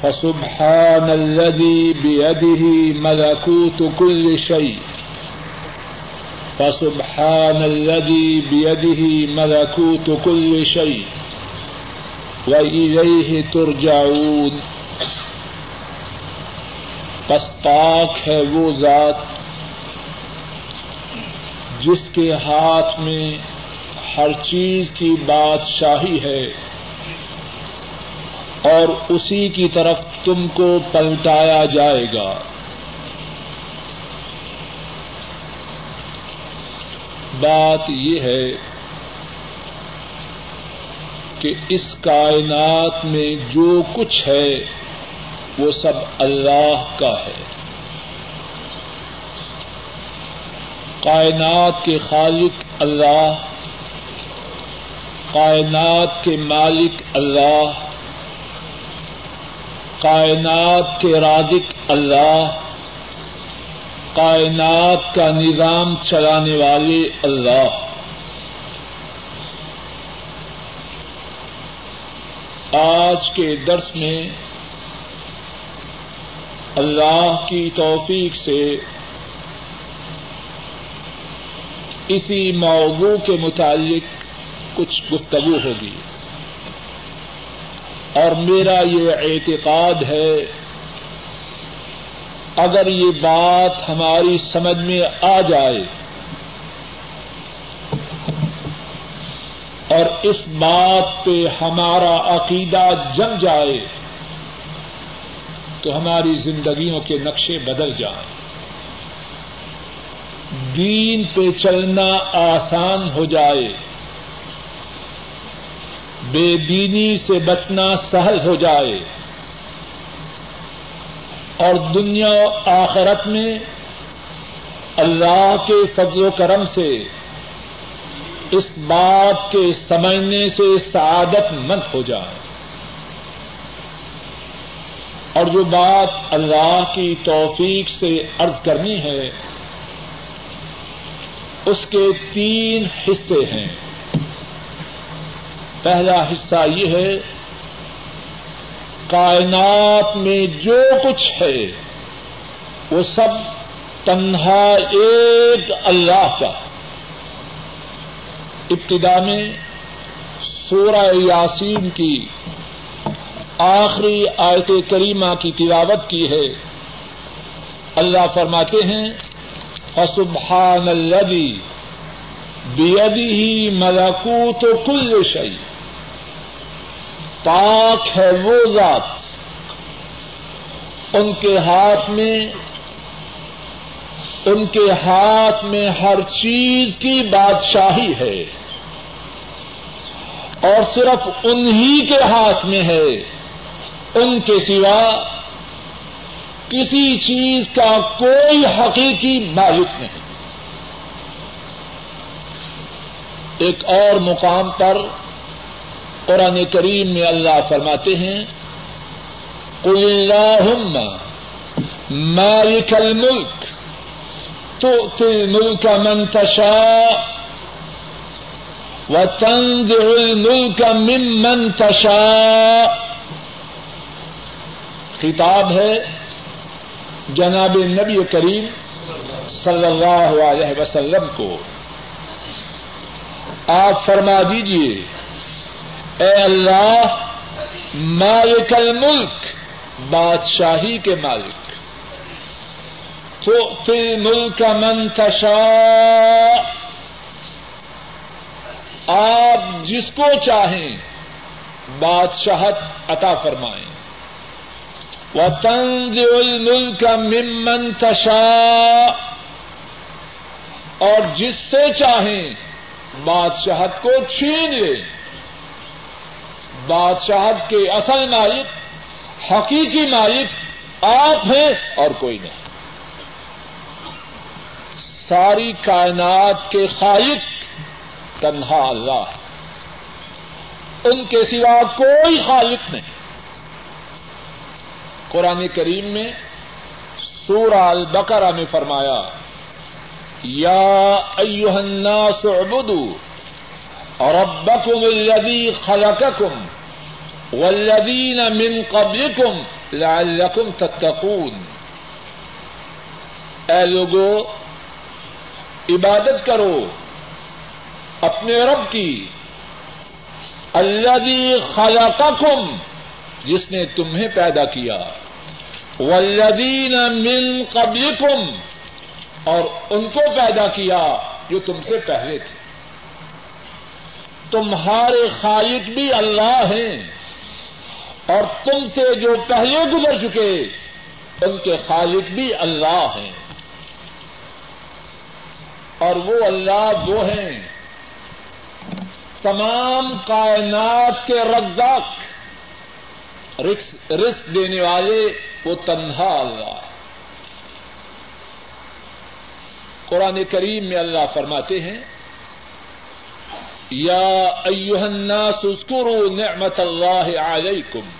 فسبحان الذي بيده ملكوت كل شيء. فسبحان الذي بيده ملكوت كل شيء. وإليه ترجعون. پس پاک ہے وہ ذات جس کے ہاتھ میں ہر چیز کی بادشاہی ہے۔ اور اسی کی طرف تم کو پلٹایا جائے گا۔ بات یہ ہے کہ اس کائنات میں جو کچھ ہے، وہ سب اللہ کا ہے۔ کائنات کے خالق اللہ، کائنات کے مالک اللہ کائنات کے رادق اللہ، کائنات کا نظام چلانے والے اللہ۔ آج کے درس میں اللہ کی توفیق سے اسی موضوع کے متعلق کچھ گفتگو ہوگی۔ اور میرا یہ اعتقاد ہے، اگر یہ بات ہماری سمجھ میں آ جائے اور اس بات پہ ہمارا عقیدہ جم جائے، تو ہماری زندگیوں کے نقشے بدل جائیں۔ دین پہ چلنا آسان ہو جائے۔ بے دینی سے بچنا سہل ہو جائے اور دنیا آخرت میں اللہ کے فضل و کرم سے اس بات کے سمجھنے سے سعادت مند ہو جائے اور جو بات اللہ کی توفیق سے عرض کرنی ہے، اس کے تین حصے ہیں۔ پہلا حصہ یہ ہے، کائنات میں جو کچھ ہے، وہ سب تنہا ایک اللہ کا۔ ابتدا میں سورہ یاسین کی آخری آیت کریمہ کی تلاوت کی ہے۔ اللہ فرماتے ہیں، فسبحان الذي بيده ملكوت كل شيء۔ پاک ہے وہ ذات ان کے ہاتھ میں، ان کے ہاتھ میں ہر چیز کی بادشاہی ہے اور صرف انہی کے ہاتھ میں ہے۔ ان کے سوا کسی چیز کا کوئی حقیقی مالک نہیں۔ ایک اور مقام پر قرآن کریم میں اللہ فرماتے ہیں، قل اللہم مالک الملک تؤتی الملک من تشاء وتنزع الملک ممن تشاء۔ خطاب ہے جناب نبی کریم صلی اللہ علیہ وسلم کو۔ آپ فرما دیجیے اے اللہ، مالک الملک، بادشاہی کے مالک۔ تو فی ملک منتشا آپ جس کو چاہیں بادشاہت عطا فرمائیں۔ وہ تنز الملک ممن تشا اور جس سے چاہیں بادشاہت کو چھین لیں بادشاہت کے اصل مالک حقیقی مالک آپ ہیں اور کوئی نہیں۔ ساری کائنات کے خالق تنہا اللہ ان کے سوا کوئی خالق نہیں۔ قرآن کریم میں سورہ البقرہ میں فرمایا، یا ایوہ الناس اعبدوا ربکم الذی خلقکم۔ والذین من قبلکم لعلکم تتقون۔ اے لوگو، عبادت کرو اپنے رب کی۔ الذی خلقکم، جس نے تمہیں پیدا کیا۔ والذین من قبلکم، اور ان کو پیدا کیا جو تم سے پہلے تھے۔ تمہارے خالق بھی اللہ ہیں۔ اور تم سے جو پہلے گزر چکے، ان کے خالق بھی اللہ ہیں۔ اور وہ اللہ وہ ہیں۔ تمام کائنات کے رزاق۔ رزق دینے والے وہ تنہا اللہ۔ ہے قرآن کریم میں اللہ فرماتے ہیں، یا ایوہ الناس اذکروا نعمت اللہ علیکم۔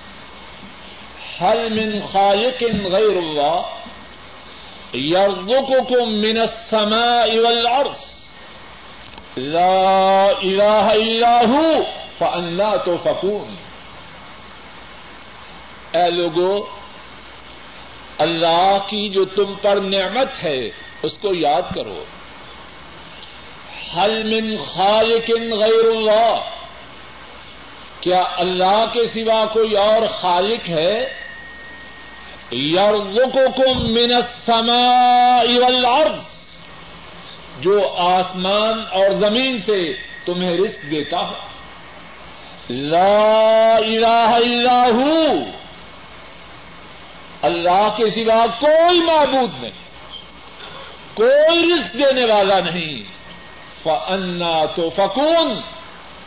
حل من خالق غیر اللہ یرزقکم من السماء والارض لا الہ الا ہو فانا تفکون اے لوگو، اللہ کی جو تم پر نعمت ہے، اس کو یاد کرو۔ حل من خالق غیر اللہ کیا اللہ کے سوا کوئی اور خالق ہے؟ یرزقکم من السماء والارض جو آسمان اور زمین سے تمہیں رزق دیتا ہو لا الہ الا ہو اللہ کے سوا کوئی معبود نہیں۔ کوئی رزق دینے والا نہیں۔ فنا تو فکون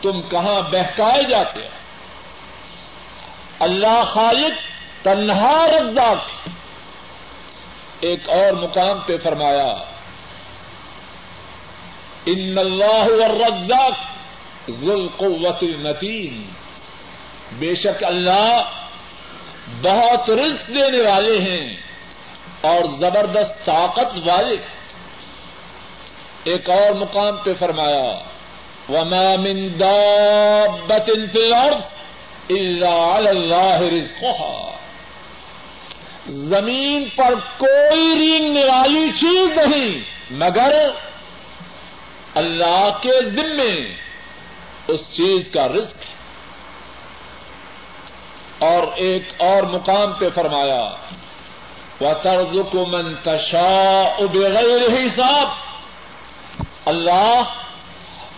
تم کہاں بہکائے جاتے ہیں اللہ خالق تنہا رزاق ایک اور مقام پہ فرمایا، ان اللہ والرزاق ذو القوت المتین. بے شک اللہ بہت رزق دینے والے ہیں اور زبردست طاقت والے۔ ایک اور مقام پہ فرمایا، وما من دابت فی الارض الا علی اللہ رزقها. زمین پر کوئی رینگنے والی چیز نہیں، مگر اللہ کے ذمے اس چیز کا رزق ہے۔ اور ایک اور مقام پہ فرمایا وہ طرز کو منتشا بغیر حساب۔ اللہ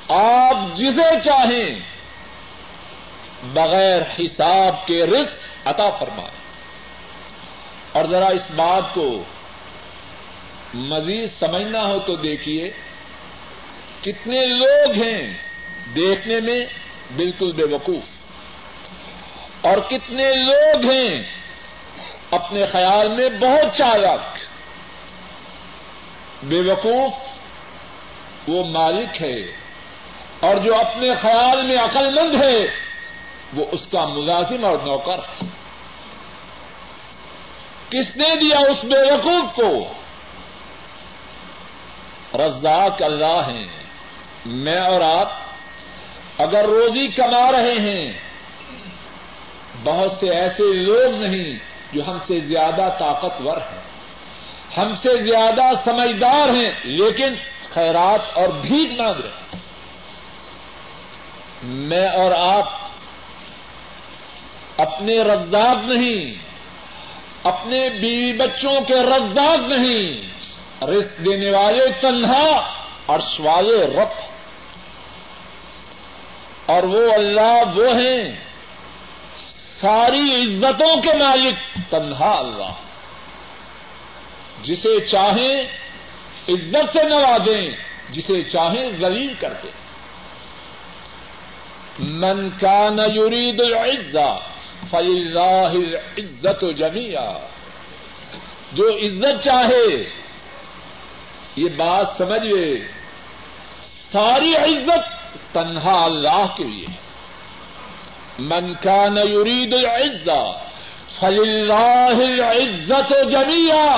آپ جسے چاہیں بغیر حساب کے رزق عطا فرمائے۔ اور ذرا اس بات کو مزید سمجھنا ہو تو دیکھیے، کتنے لوگ ہیں دیکھنے میں بالکل بے وقوف، اور کتنے لوگ ہیں اپنے خیال میں بہت چالک بے وقوف وہ مالک ہے، اور جو اپنے خیال میں عقل مند ہے وہ اس کا ملازم اور نوکر ہے۔ کس نے دیا اس بے وقوف کو؟ رزاق اللہ ہیں۔ میں اور آپ اگر روزی کما رہے ہیں، بہت سے ایسے لوگ نہیں جو ہم سے زیادہ طاقتور ہیں۔ ہم سے زیادہ سمجھدار ہیں، لیکن خیرات اور بھیک مانگ رہے میں اور آپ اپنے رزاق نہیں اپنے بیوی بچوں کے رزاق نہیں، رزق دینے والے تنہا اور سوالے رب۔ اور وہ اللہ وہ ہیں، ساری عزتوں کے مالک، تنہا اللہ۔ جسے چاہیں عزت سے نوازیں جسے چاہیں ذلیل کر دیں۔ من کا یرید العزا فلاح عزت و جمیا جو عزت چاہے، یہ بات سمجھے ساری عزت تنہا اللہ کے لیے من کا یرید العزا فلاح عزت و جمیا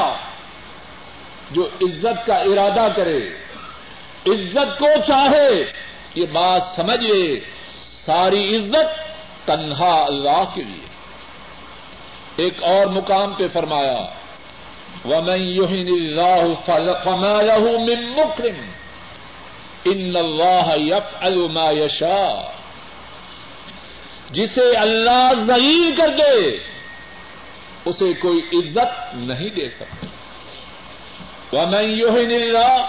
جو عزت کا ارادہ کرے، عزت کو چاہے، یہ بات سمجھے ساری عزت تنہا اللہ کے لیے۔ ایک اور مقام پہ فرمایا، ومن يهن الله فما له من مكرم ان اللہ يفعل ما يشاء۔ جسے اللہ ذلیل کر دے، اسے کوئی عزت نہیں دے سکتا۔ ومن يهن الله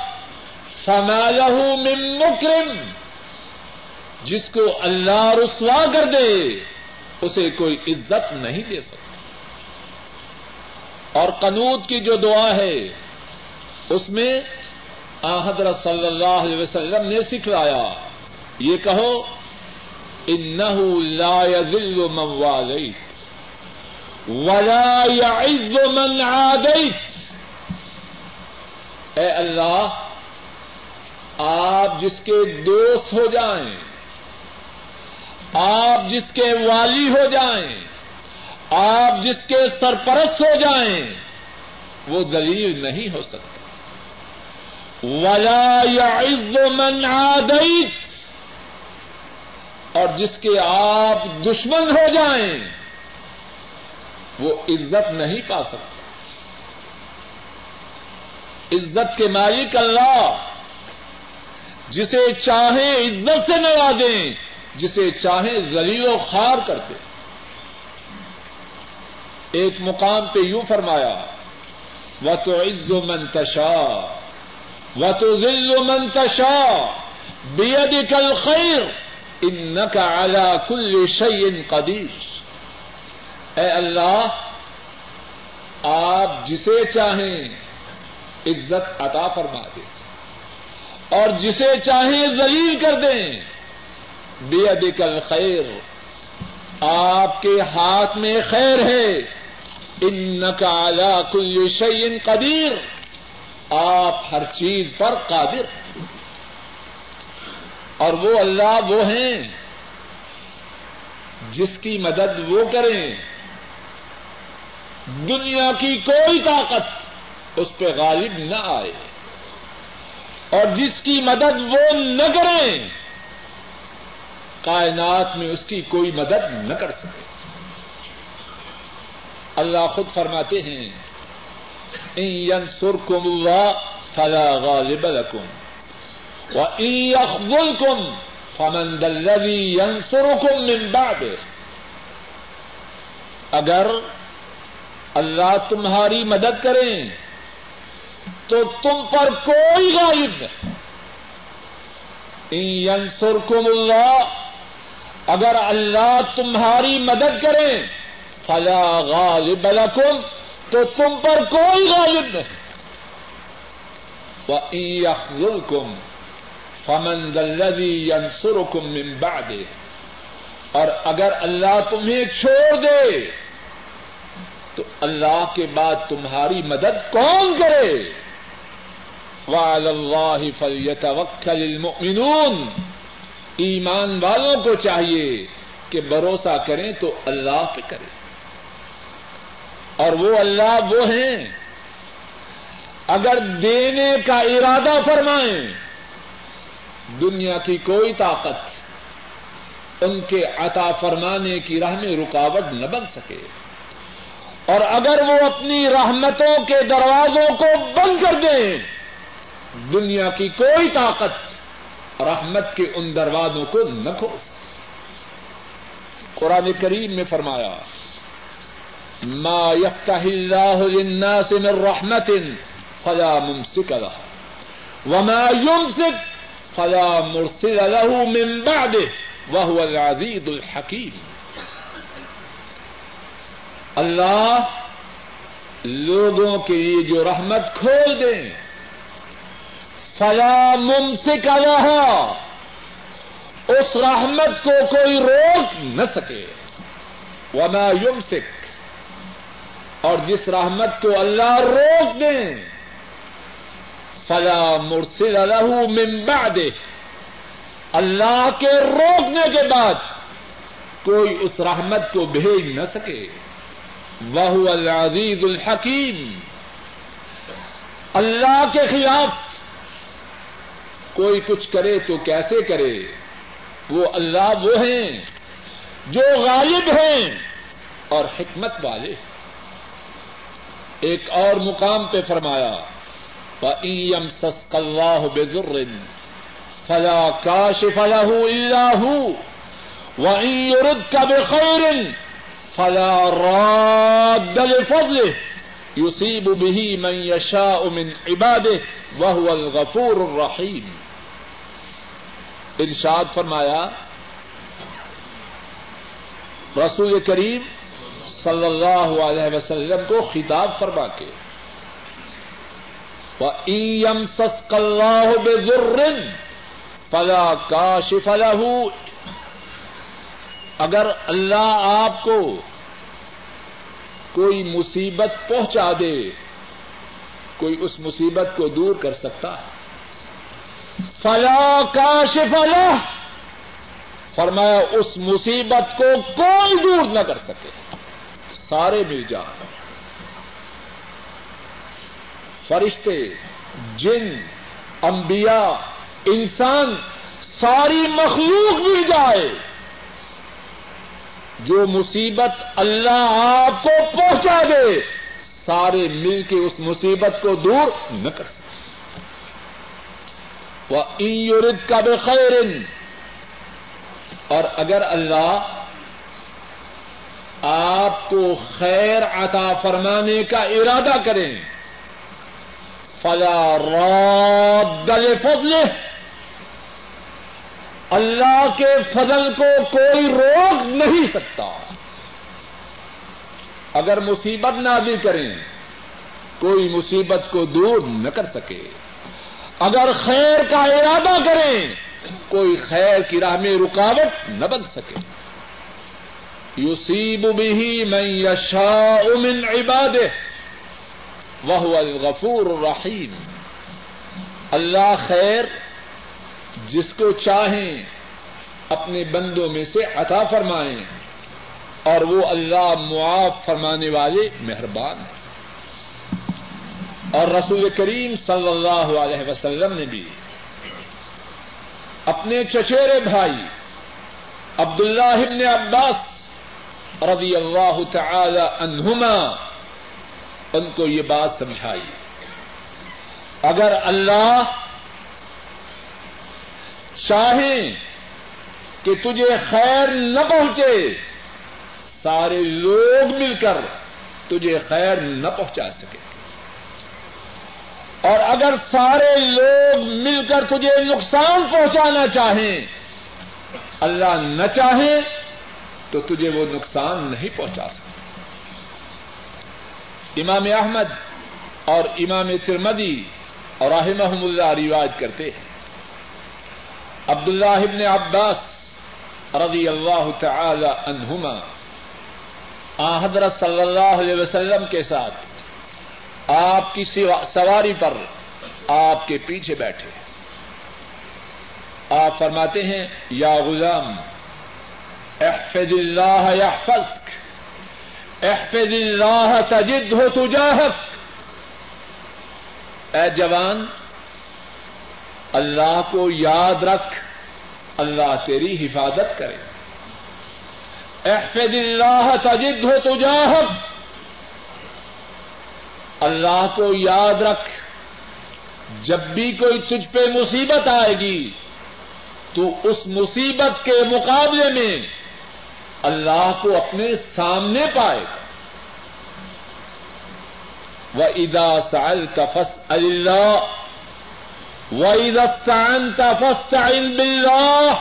فما له من مكرم جس کو اللہ رسوا کر دے، اسے کوئی عزت نہیں دے سکتا۔ اور قنوت کی جو دعا ہے، اس میں حضرت صلی اللہ علیہ وسلم نے سکھلایا۔ یہ کہو انه لا يذل من واليت ولا يعز من عاديت اے اللہ، آپ جس کے دوست ہو جائیں آپ جس کے والی ہو جائیں، آپ جس کے سرپرست ہو جائیں، وہ دلیل نہیں ہو سکتا۔ ولا یا عز من عادیت اور جس کے آپ دشمن ہو جائیں، وہ عزت نہیں پا سکتا۔ عزت کے مالک اللہ، جسے چاہیں عزت سے نوازیں جسے چاہیں ذلیل و خار کرتے۔ ایک مقام پہ یوں فرمایا و تو عز و منتشا و تو ذل و منتشا بید کل خیر ان کا اعلی کل شعین قدیر اے اللہ، آپ جسے چاہیں عزت عطا فرما دیں اور جسے چاہیں ذلیل کر دیں۔ بے کل خیر آپ کے ہاتھ میں خیر ہے۔ ان کا کل شعین قدیر۔ آپ ہر چیز پر قادر۔ اور وہ اللہ وہ ہیں جس کی مدد وہ کریں۔ دنیا کی کوئی طاقت اس پہ غالب نہ آئے۔ اور جس کی مدد وہ نہ کریں۔ کائنات میں اس کی کوئی مدد نہ کر سکے۔ اللہ خود فرماتے ہیں سرکم اللہ فلا غالب لكم وإن يخذلكم فمن ذا الذي ينصركم من بعد اگر اللہ تمہاری مدد کریں تو تم پر کوئی غالب نہیں۔ ینصرکم اللہ اگر اللہ تمہاری مدد کریں فلا غالب لکم، تو تم پر کوئی غالب نہیں۔ وَإِن فَمَنْ الَّذِي يَنْصُرُكُم مِّن بَعْدِهِ۔ اور اگر اللہ تمہیں چھوڑ دے، تو اللہ کے بعد تمہاری مدد کون کرے؟ وَعَلَى اللَّهِ فَلْيَتَوَكَّلِ الْمُؤْمِنُونَ۔ ایمان والوں کو چاہیے کہ بھروسہ کریں تو اللہ پہ کریں۔ اور وہ اللہ وہ ہیں۔ اگر دینے کا ارادہ فرمائیں، دنیا کی کوئی طاقت ان کے عطا فرمانے کی راہ میں رکاوٹ نہ بن سکے۔ اور اگر وہ اپنی رحمتوں کے دروازوں کو بند کر دیں، دنیا کی کوئی طاقت رحمت کے ان دروازوں کو نہ کھو۔ سکے قرآن کریم میں فرمایا، ما يفتح الله للناس من رحمة فلا ممسك لها وما يمسك فلا مرسل له من بعده، وهو العزيز الحكيم اللہ لوگوں کے لیے جو رحمت کھول دیں فلا ممسک رہا اس رحمت کو کوئی روک نہ سکے۔ وما يمسك اور جس رحمت کو اللہ روک دیں فلا مرسل له من بعده اللہ کے روکنے کے بعد کوئی اس رحمت کو بھیج نہ سکے۔ وہ العزیز الحکیم۔ اللہ کے خلاف کوئی کچھ کرے تو کیسے کرے؟ وہ اللہ وہ ہیں جو غالب ہیں اور حکمت والے۔ ایک اور مقام پہ فرمایا وَإِن يَمْسَسْكَ اللَّهُ بِضُرٍّ فَلَا كَاشِفَ لَهُ إِلَّا هُوَ، وَإِن يُرِدْكَ بِخَيْرٍ فَلَا رَادَّ لِفَضْلِهِ، يُصِيبُ بِهِ مَن يَشَاءُ مِنْ عِبَادِهِ، وَهُوَ الْغَفُورُ الرَّحِيمُ۔ ارشاد فرمایا، رسول کریم صلی اللہ علیہ وسلم کو خطاب فرما کے ایم سس اللہ بے فلا کاشف له۔ اگر اللہ آپ کو کوئی مصیبت پہنچا دے، کوئی اس مصیبت کو دور کر سکتا ہے۔ فلا کاشف له فرمایا، اس مصیبت کو کوئی دور نہ کر سکے۔ سارے مل جائیں۔ فرشتے، جن، انبیاء، انسان، ساری مخلوق مل جائے۔ جو مصیبت اللہ آپ کو پہنچا دے، سارے مل کے اس مصیبت کو دور نہ کر سکتے وہ یورد کا بخیر اور اگر اللہ آپ کو خیر عطا فرمانے کا ارادہ کریں فلا راد فضل اللہ کے فضل کو کوئی روک نہیں سکتا۔ اگر مصیبت نازل کریں، کوئی مصیبت کو دور نہ کر سکے۔ اگر خیر کا ارادہ کریں، کوئی خیر کی راہ میں رکاوٹ نہ بن سکے۔ یوسیب بھی میں یشا من عباد وہ الغفور الرحیم۔ اللہ خیر جس کو چاہیں، اپنے بندوں میں سے عطا فرمائیں، اور وہ اللہ معاف فرمانے والے مہربان ہیں۔ اور رسول کریم صلی اللہ علیہ وسلم نے بھی اپنے چچیرے بھائی عبداللہ ابن عباس رضی اللہ تعالی عنہما، ان کو یہ بات سمجھائی۔ اگر اللہ چاہیں کہ تجھے خیر نہ پہنچے، سارے لوگ مل کر تجھے خیر نہ پہنچا سکے۔ اور اگر سارے لوگ مل کر تجھے نقصان پہنچانا چاہیں، اللہ نہ چاہے، تو تجھے وہ نقصان نہیں پہنچا سکتے امام احمد اور امام ترمدی اور رحمہم اللہ روایت کرتے ہیں۔ عبداللہ ابن عباس رضی اللہ تعالی عنہما آ حضرت صلی اللہ علیہ وسلم کے ساتھ آپ کی سواری پر آپ کے پیچھے بیٹھے آپ فرماتے ہیں، یا غلام، احفظ اللہ یحفظک، احفظ اللہ تجد ہو تجاہک۔ اے جوان، اللہ کو یاد رکھ، اللہ تیری حفاظت کرے۔ احفظ اللہ تجد ہو تجاہک۔ اللہ کو یاد رکھ، جب بھی کوئی تجھ پہ مصیبت آئے گی، تو اس مصیبت کے مقابلے میں اللہ کو اپنے سامنے پائے۔ گا وہ ادا سال کا فس اللہ و عزان کا فس بلّہ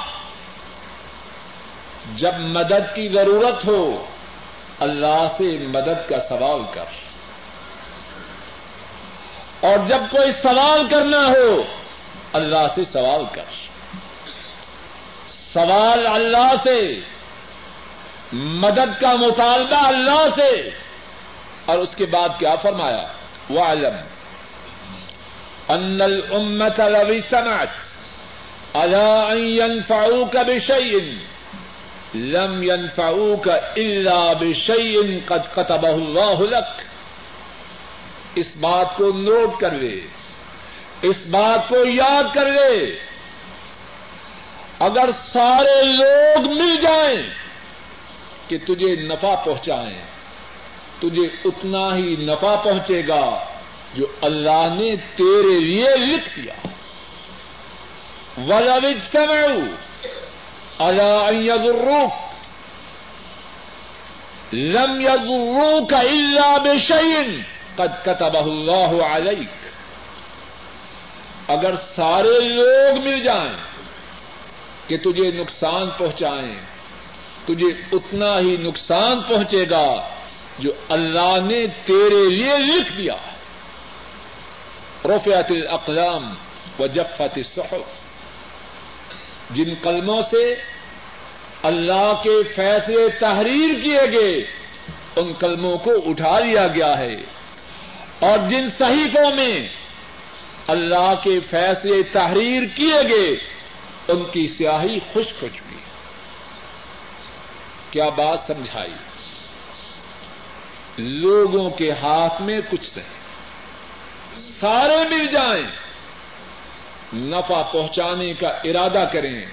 جب مدد کی ضرورت ہو، اللہ سے مدد کا سوال کر۔ اور جب کوئی سوال کرنا ہو، اللہ سے سوال کر۔ سوال اللہ سے، مدد کا مطالبہ اللہ سے۔ اور اس کے بعد کیا فرمایا؟ وہ عالم ان الامت لوی سمعت على ان ينفعوك بشيء، لم ينفعوك الا بشيء قد كتبه الله لك۔ اس بات کو نوٹ کر لے، اس بات کو یاد کر لے۔ اگر سارے لوگ مل جائیں کہ تجھے نفع پہنچائیں، تجھے اتنا ہی نفع پہنچے گا جو اللہ نے تیرے لیے لکھ دیا۔ وجہ اللہ روک لم يضروك الا بشيء۔ قد كتبه الله عليك۔ اگر سارے لوگ مل جائیں کہ تجھے نقصان پہنچائیں، تجھے اتنا ہی نقصان پہنچے گا جو اللہ نے تیرے لیے لکھ دیا۔ رفعت الاقلام و جفت الصحف۔ جن قلموں سے اللہ کے فیصلے تحریر کیے گئے، ان قلموں کو اٹھا لیا گیا ہے۔ اور جن صحیفوں میں اللہ کے فیصلے تحریر کیے گئے، ان کی سیاہی خشک ہو چکی کیا بات سمجھائی؟ لوگوں کے ہاتھ میں کچھ نہیں۔ سارے مل جائیں۔ نفع پہنچانے کا ارادہ کریں۔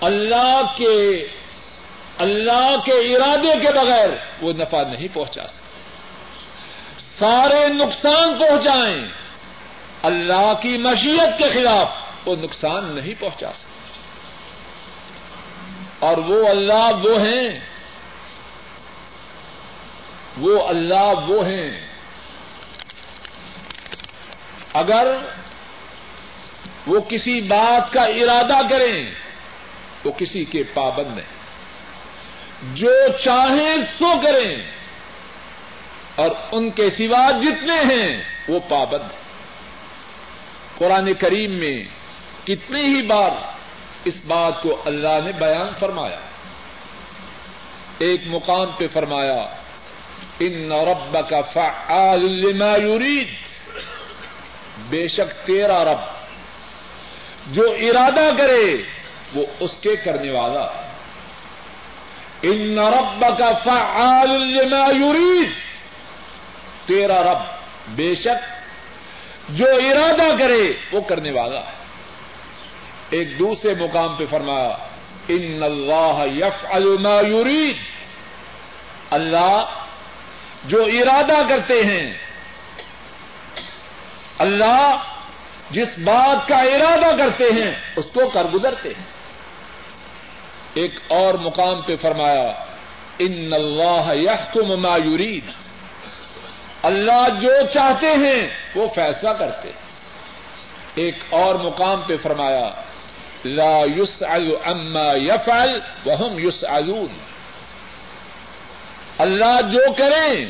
اللہ کے اللہ کے ارادے کے بغیر وہ نفع نہیں پہنچا سکتے سارے نقصان پہنچائیں۔ اللہ کی مشیت کے خلاف وہ نقصان نہیں پہنچا سکتے اور وہ اللہ وہ ہیں۔ وہ اللہ وہ ہیں۔ اگر وہ کسی بات کا ارادہ کریں تو کسی کے پابند نہیں۔ جو چاہیں سو کریں۔ اور ان کے سوا جتنے ہیں، وہ پابند ہیں۔ قرآن کریم میں کتنی ہی بار اس بات کو اللہ نے بیان فرمایا۔ ایک مقام پہ فرمایا ان رب کا فعال لما يريد بے شک تیرا رب جو ارادہ کرے، وہ اس کے کرنے والا ان رب کا فعال لما يريد تیرا رب بے شک جو ارادہ کرے وہ کرنے والا ہے۔ ایک دوسرے مقام پہ فرمایا، ان اللہ يفعل ما يريد اللہ جو ارادہ کرتے ہیں، اللہ جس بات کا ارادہ کرتے ہیں، اس کو کر گزرتے ہیں۔ ایک اور مقام پہ فرمایا، ان اللہ یحکم ما یرید. اللہ جو چاہتے ہیں وہ فیصلہ کرتے ہیں ایک اور مقام پہ فرمایا، لا يسأل عما يفعل وهم يسألون اللہ جو کریں،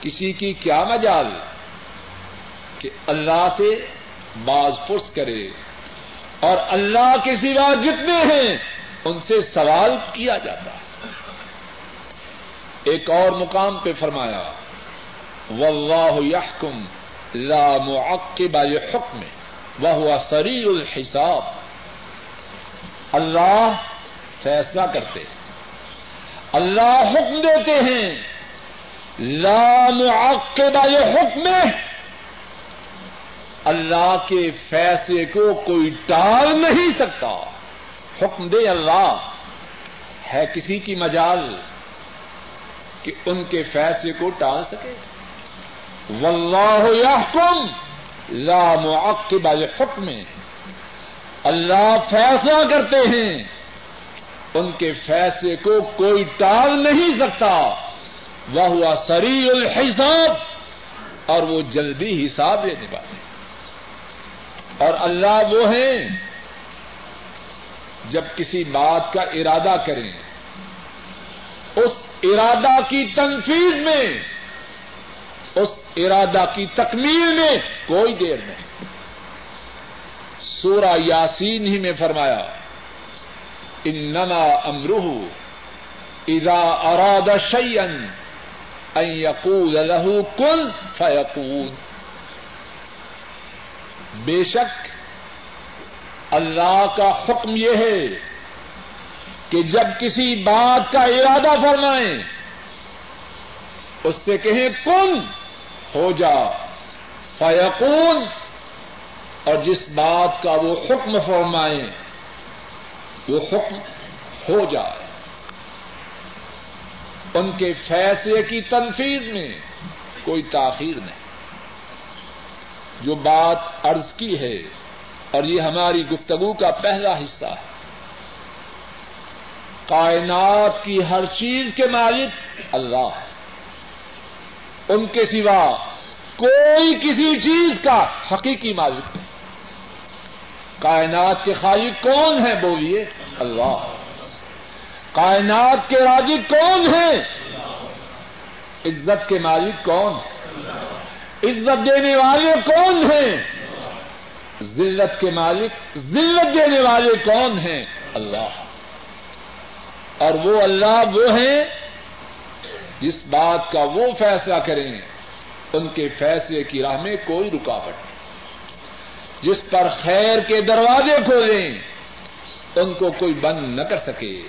کسی کی کیا مجال؟ کہ اللہ سے باز پرس کرے۔ اور اللہ کے سوا جتنے ہیں، ان سے سوال کیا جاتا۔ ہے ایک اور مقام پہ فرمایا واللہ یحکم لا معقب لحکم وهو سریع الحساب۔ اللہ فیصلہ کرتے اللہ حکم دیتے ہیں۔ لا معقب لحکم۔ اللہ کے فیصلے کو کوئی ٹال نہیں سکتا۔ حکم دے اللہ۔ ہے کسی کی مجال کہ ان کے فیصلے کو ٹال سکے۔ واللہ یحکم لا معقب الحکم اللہ فیصلہ کرتے ہیں۔ ان کے فیصلے کو کوئی ٹال نہیں سکتا۔ وہ ہوا سری الحساب۔ اور وہ جلدی حساب لینے والے اور اللہ وہ ہیں جب کسی بات کا ارادہ کریں۔ اس ارادہ کی تنفیذ میں اس ارادہ کی تکمیل میں کوئی دیر نہیں۔ سورہ یاسین ہی میں فرمایا، انما امرہ اذا اراد شيئا ان يقول له كن فيكون بے شک اللہ کا حکم یہ ہے کہ جب کسی بات کا ارادہ فرمائیں، اس سے کہیں کن ہو جا۔ فیقون اور جس بات کا وہ حکم فرمائیں، وہ حکم ہو جائے۔ ان کے فیصلے کی تنفیذ میں کوئی تاخیر نہیں۔ جو بات عرض کی ہے، اور یہ ہماری گفتگو کا پہلا حصہ ہے۔ کائنات کی ہر چیز کے مالک اللہ ہے۔ ان کے سوا کوئی کسی چیز کا حقیقی مالک نہیں۔ کائنات کے خالق کون ہے بولیے؟ اللہ۔ کائنات کے راجی کون ہیں؟ عزت کے مالک کون ہے عزت دینے والے کون ہیں؟ ذلت کے مالک، ذلت دینے والے کون ہیں؟ اللہ۔ اور وہ اللہ وہ ہیں جس بات کا وہ فیصلہ کریں، ان کے فیصلے کی راہ میں کوئی رکاوٹ نہیں۔ جس پر خیر کے دروازے کھولیں، ان کو کوئی بند نہ کر سکے۔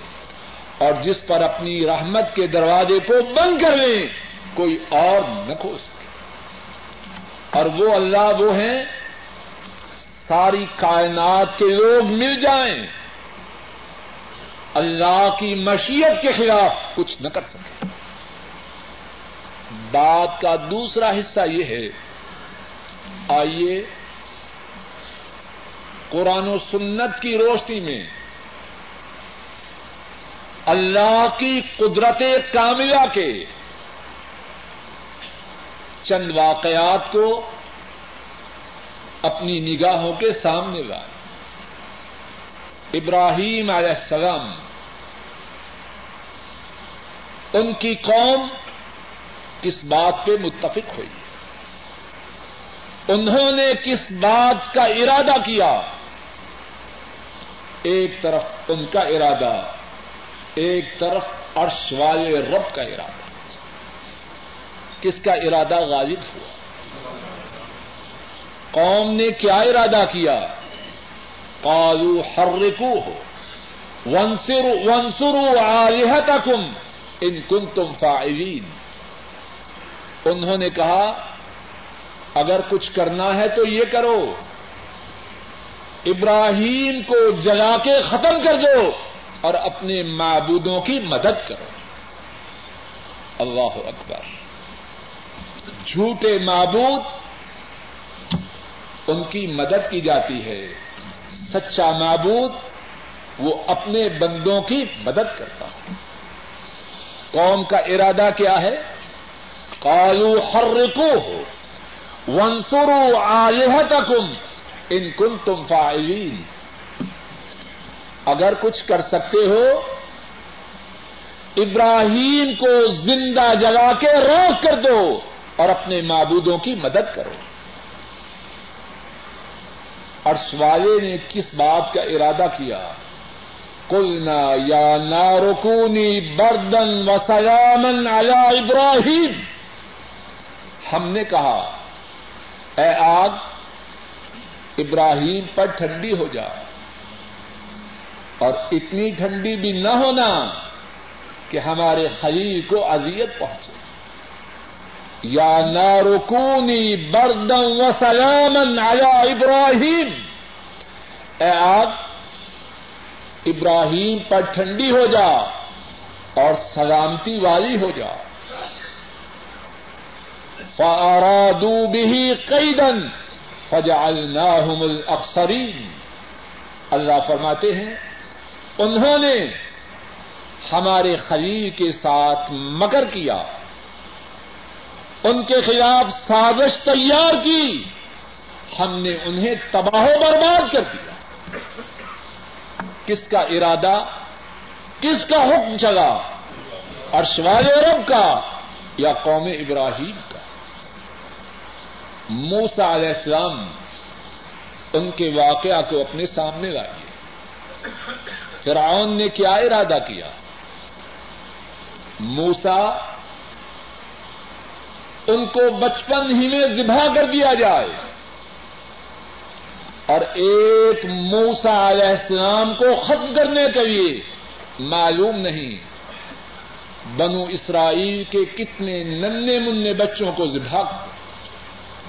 اور جس پر اپنی رحمت کے دروازے کو بند کر لیں، کوئی اور نہ کھو سکے۔ اور وہ اللہ وہ ہیں، ساری کائنات کے لوگ مل جائیں۔ اللہ کی مشیت کے خلاف کچھ نہ کر سکے۔ بات کا دوسرا حصہ یہ ہے، آئیے قرآن و سنت کی روشنی میں اللہ کی قدرت کاملہ کے چند واقعات کو اپنی نگاہوں کے سامنے لائے ابراہیم علیہ السلام، ان کی قوم کس بات پہ متفق ہوئی۔ انہوں نے کس بات کا ارادہ کیا۔ ایک طرف ان کا ارادہ، ایک طرف عرش والے رب کا ارادہ۔ کس کا ارادہ غالب ہوا؟ قوم نے کیا ارادہ کیا؟ قالو حرکو ہو ونسرو آلہتکم ان کن تم فائلین انہوں نے کہا، اگر کچھ کرنا ہے تو یہ کرو۔ ابراہیم کو جلا کے ختم کر دو اور اپنے معبودوں کی مدد کرو۔ اللہ اکبر۔ جھوٹے معبود ان کی مدد کی جاتی ہے۔ سچا معبود وہ اپنے بندوں کی مدد کرتا ہے۔ قوم کا ارادہ کیا ہے؟ کالو ہر ہو ونسرو آلہتکم ان کن تم فائلین اگر کچھ کر سکتے ہو، ابراہیم کو زندہ جلا کے روک کر دو اور اپنے معبودوں کی مدد کرو۔ اور سوالے نے کس بات کا ارادہ کیا؟ کلنا یا نارکونی بردن و سیامن علی ابراہیم۔ ہم نے کہا، اے آگ، ابراہیم پر ٹھنڈی ہو جا۔ اور اتنی ٹھنڈی بھی نہ ہونا کہ ہمارے خلیل کو اذیت پہنچے۔ یا نارکونی بردم و سلامن آیا ابراہیم۔ اے آپ ابراہیم پر ٹھنڈی ہو جا اور سلامتی والی ہو جا۔ فارادو بھی کئی دن فجعلناهم الاخسرین اللہ فرماتے ہیں، انہوں نے ہمارے خلیل کے ساتھ مکر کیا، ان کے خلاف سازش تیار کی، ہم نے انہیں تباہ و برباد کر دیا۔ کس کا ارادہ، کس کا حکم چلا ارشوال رب کا یا قوم ابراہیم؟ موسا علیہ السلام ان کے واقعہ کو اپنے سامنے لائیے۔ فرعون نے کیا ارادہ کیا؟ موسا ان کو بچپن ہی میں ذبح کر دیا جائے اور ایک موسا علیہ السلام کو ختم کرنے کے لیے معلوم نہیں بنو اسرائیل کے کتنے ننے منہ بچوں کو ذبح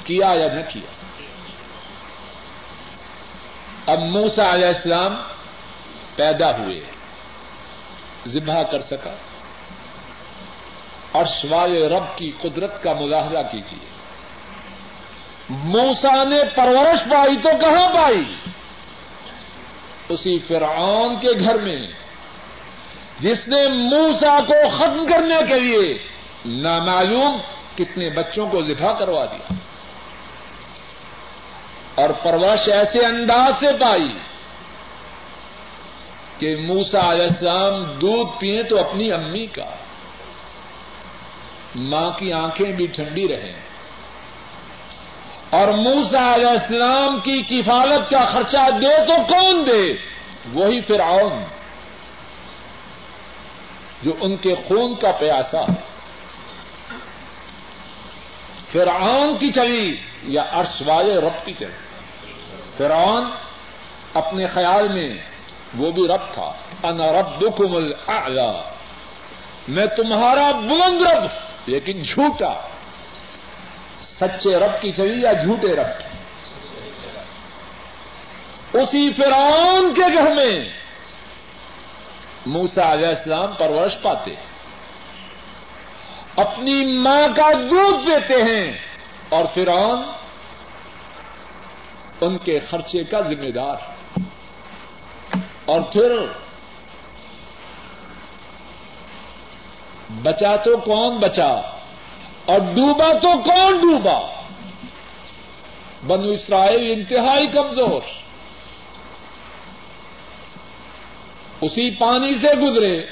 کیا یا نہ کیا۔ اب موسا علیہ السلام پیدا ہوئے۔ ذبح کر سکا۔ اور شوائے رب کی قدرت کا مظاہرہ کیجیے۔ موسا نے پرورش پائی تو کہاں پائی؟ اسی فرعون کے گھر میں۔ جس نے موسا کو ختم کرنے کے لیے نامعلوم کتنے بچوں کو ذبح کروا دیا۔ اور پرورش ایسے انداز سے پائی کہ موسا علیہ السلام دودھ پیئیں تو اپنی امی کا، ماں کی آنکھیں بھی ٹھنڈی رہیں۔ اور موسا علیہ السلام کی کفالت کا خرچہ دے تو کون دے؟ وہی فرعون، جو ان کے خون کا پیاسا ہے۔ فرعون کی چلی یا عرش والے رب کی چلی۔ فرعون اپنے خیال میں وہ بھی رب تھا۔ انا ربکم الاعلی۔ میں تمہارا بلند رب، لیکن جھوٹا۔ سچے رب کی چلی یا جھوٹے رب کی؟ اسی فرعون کے گھر میں موسا علیہ السلام پرورش پاتے۔ ہیں اپنی ماں کا دودھ دیتے ہیں اور فرعون ان کے خرچے کا ذمہ دار اور پھر بچا تو کون بچا اور ڈوبا تو کون ڈوبا؟ بنو اسرائیل انتہائی کمزور۔ اسی پانی سے گزرے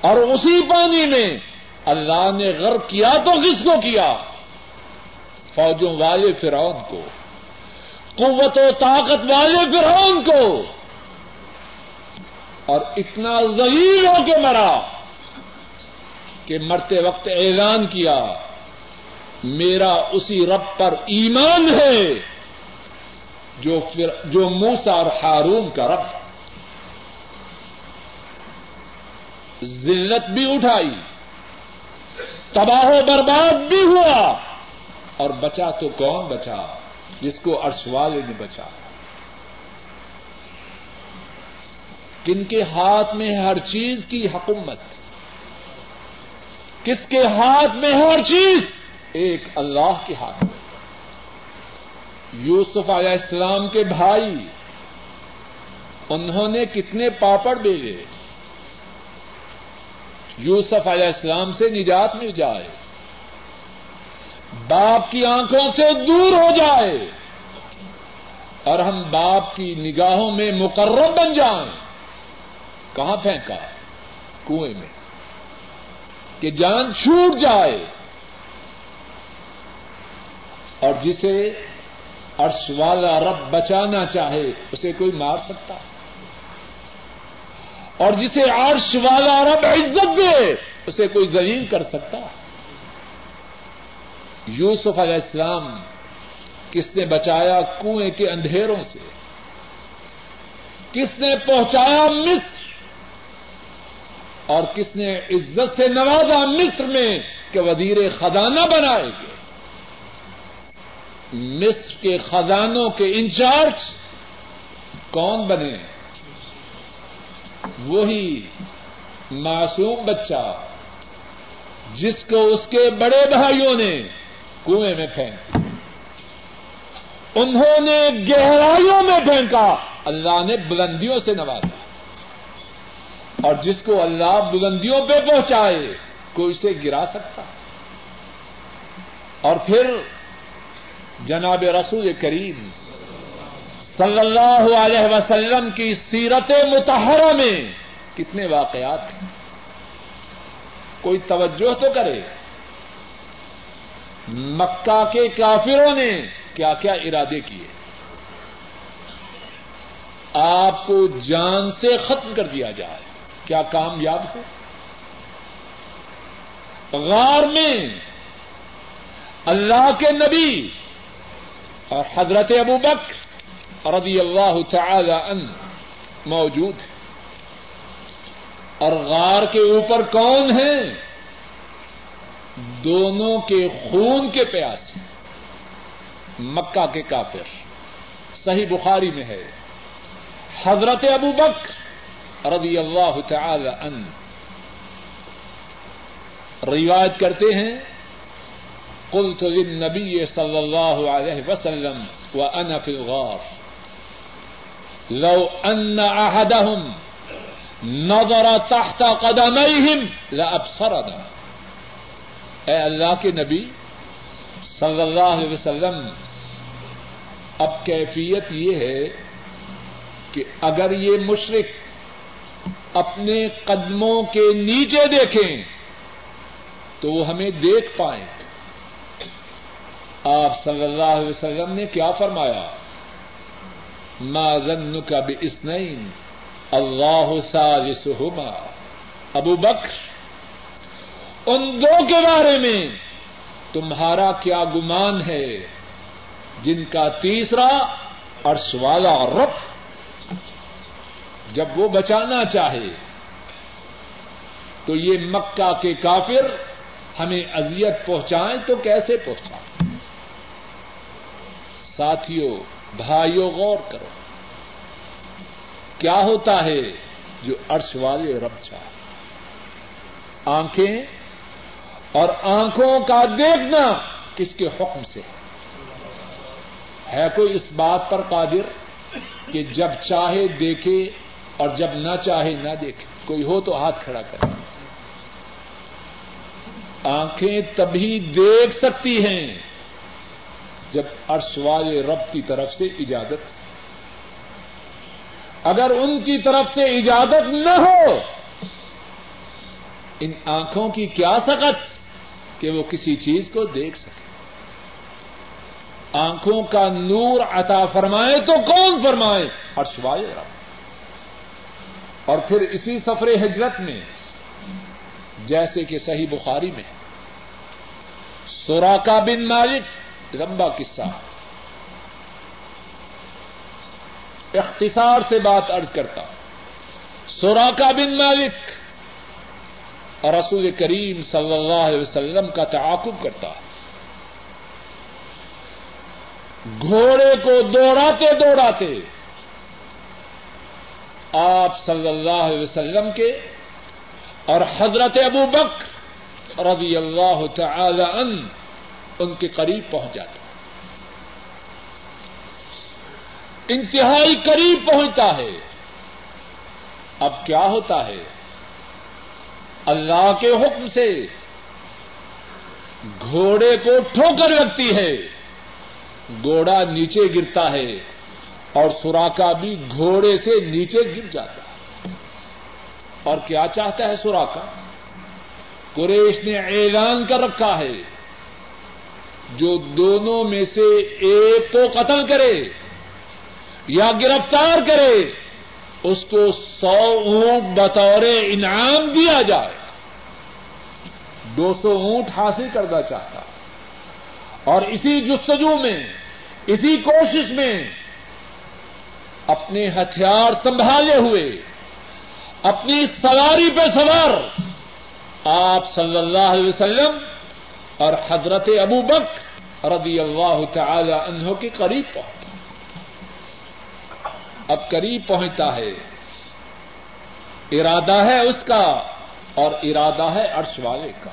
اور اسی پانی میں اللہ نے غرق کیا تو کس کو کیا۔ فوجوں والے فرعون کو، قوت و طاقت والے فرعون کو۔ اور اتنا ذلیل ہو کے مرا کہ مرتے وقت اعلان کیا، میرا اسی رب پر ایمان ہے جو جو موسا اور ہارون کا رب۔ ذلت بھی اٹھائی۔ تباہ و برباد بھی ہوا اور بچا تو کون بچا جس کو عرش والے نے بچا؟ کن کے ہاتھ میں ہر چیز کی حکومت؟ کس کے ہاتھ میں ہر چیز؟ ایک اللہ کے ہاتھ میں۔ یوسف علیہ السلام کے بھائی، انہوں نے کتنے پاپڑ بھیجے یوسف علیہ السلام سے نجات مل جائے، باپ کی آنکھوں سے دور ہو جائے، اور ہم باپ کی نگاہوں میں مقرر بن جائیں۔ کہاں پھینکا کنویں میں۔ کہ جان چھوٹ جائے۔ اور جسے عرش والا رب بچانا چاہے، اسے کوئی مار سکتا؟ ہے اور جسے عرش والا رب عزت دے، اسے کوئی ذلیل کر سکتا؟ یوسف علیہ السلام کس نے بچایا کنویں کے اندھیروں سے؟ کس نے پہنچایا مصر؟ اور کس نے عزت سے نوازا مصر میں کہ وزیر خزانہ بنائے گے مصر کے خزانوں کے انچارج کون بنے؟ ہیں وہی معصوم بچہ جس کو اس کے بڑے بھائیوں نے کنویں میں پھینک انہوں نے گہرائیوں میں پھینکا۔ اللہ نے بلندیوں سے نوازا۔ اور جس کو اللہ بلندیوں پہ پہنچائے، کوئی اسے گرا سکتا۔ اور پھر جناب رسول کریم صلی اللہ علیہ وسلم کی سیرت متحرہ میں کتنے واقعات ہیں۔ کوئی توجہ تو کرے۔ مکہ کے کافروں نے کیا کیا ارادے کیے۔ آپ کو جان سے ختم کر دیا جائے۔ کیا کامیاب ہو غار میں اللہ کے نبی اور حضرت ابو بکر رضی اللہ تعالی ان موجود ہے اور غار کے اوپر کون ہیں؟ دونوں کے خون کے پیاس مکہ کے کافر۔ صحیح بخاری میں ہے۔ حضرت ابو بک رضی اللہ تعالی ان روایت کرتے ہیں، قلت للنبی صلی اللہ علیہ وسلم وانا في الغار۔ لو ان احدهم نظر تحت قدميهم لابصرنا اے اللہ کے نبی صلی اللہ علیہ وسلم، اب کیفیت یہ ہے کہ اگر یہ مشرق اپنے قدموں کے نیچے دیکھیں تو وہ ہمیں دیکھ پائیں۔ آپ صلی اللہ علیہ وسلم نے کیا فرمایا؟ ما ظن کا بھی اسنعین اللہ سالسہما ابو بکر، ان دو کے بارے میں تمہارا کیا گمان ہے؟ جن کا تیسرا عرش والا رب جب وہ بچانا چاہے، تو یہ مکہ کے کافر ہمیں اذیت پہنچائیں تو کیسے پہنچائیں؟ ساتھیوں بھائیوں غور کرو۔ کیا ہوتا ہے جو عرش والے رب چاہے؟ آنکھیں اور آنکھوں کا دیکھنا کس کے حکم سے ہے؟ کوئی اس بات پر قادر کہ جب چاہے دیکھے اور جب نہ چاہے نہ دیکھے؟ کوئی ہو تو ہاتھ کھڑا کرے۔ آنکھیں تبھی دیکھ سکتی ہیں جب عرش والے رب کی طرف سے اجازت۔ اگر ان کی طرف سے اجازت نہ ہو، ان آنکھوں کی کیا سکت کہ وہ کسی چیز کو دیکھ سکے۔ آنکھوں کا نور عطا فرمائے تو کون فرمائے؟ عرش والے رب۔ اور پھر اسی سفر ہجرت میں، جیسے کہ صحیح بخاری میں سوراکا بن مالک لمبا قصہ۔ اختصار سے بات ارض کرتا سوراکا بن مالک اور رسول کریم صلی اللہ علیہ وسلم کا تعاقب کرتا گھوڑے کو دوڑاتے دوڑاتے آپ صلی اللہ علیہ وسلم کے اور حضرت ابو بک رضی اللہ تعالی ان ان کے قریب پہنچ جاتا انتہائی قریب پہنچتا ہے۔ اب کیا ہوتا ہے؟ اللہ کے حکم سے گھوڑے کو ٹھوکر لگتی ہے۔ گھوڑا نیچے گرتا ہے اور سوراخا بھی گھوڑے سے نیچے گر جاتا ہے۔ اور کیا چاہتا ہے سوراخا قریش نے اعلان کر رکھا ہے۔ جو دونوں میں سے ایک کو قتل کرے یا گرفتار کرے، اس کو سو اونٹ بطور انعام دیا جائے۔ دو سو اونٹ حاصل کرنا چاہتا۔ اور اسی جستجو میں، اسی کوشش میں اپنے ہتھیار سنبھالے ہوئے، اپنی سواری پہ سوار، آپ صلی اللہ علیہ وسلم اور حضرت ابو بک رضی اللہ تعالی عنہ کے قریب پہنچا اب قریب پہنچتا ہے۔ ارادہ ہے اس کا اور ارادہ ہے عرش والے کا۔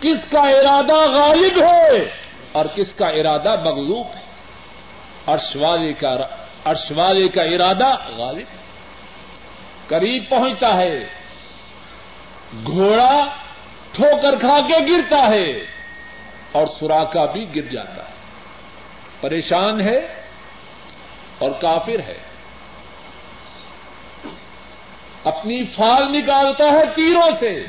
کس کا ارادہ غالب ہے اور کس کا ارادہ مغلوب ہے؟ عرش والے کا عرش والے کا ارادہ غالب ہے۔ قریب پہنچتا ہے۔ گھوڑا ٹھوکر کھا کے گرتا ہے اور سوراخا بھی گر جاتا ہے۔ پریشان ہے اور کافر ہے۔ اپنی فال نکالتا ہے تیروں سے۔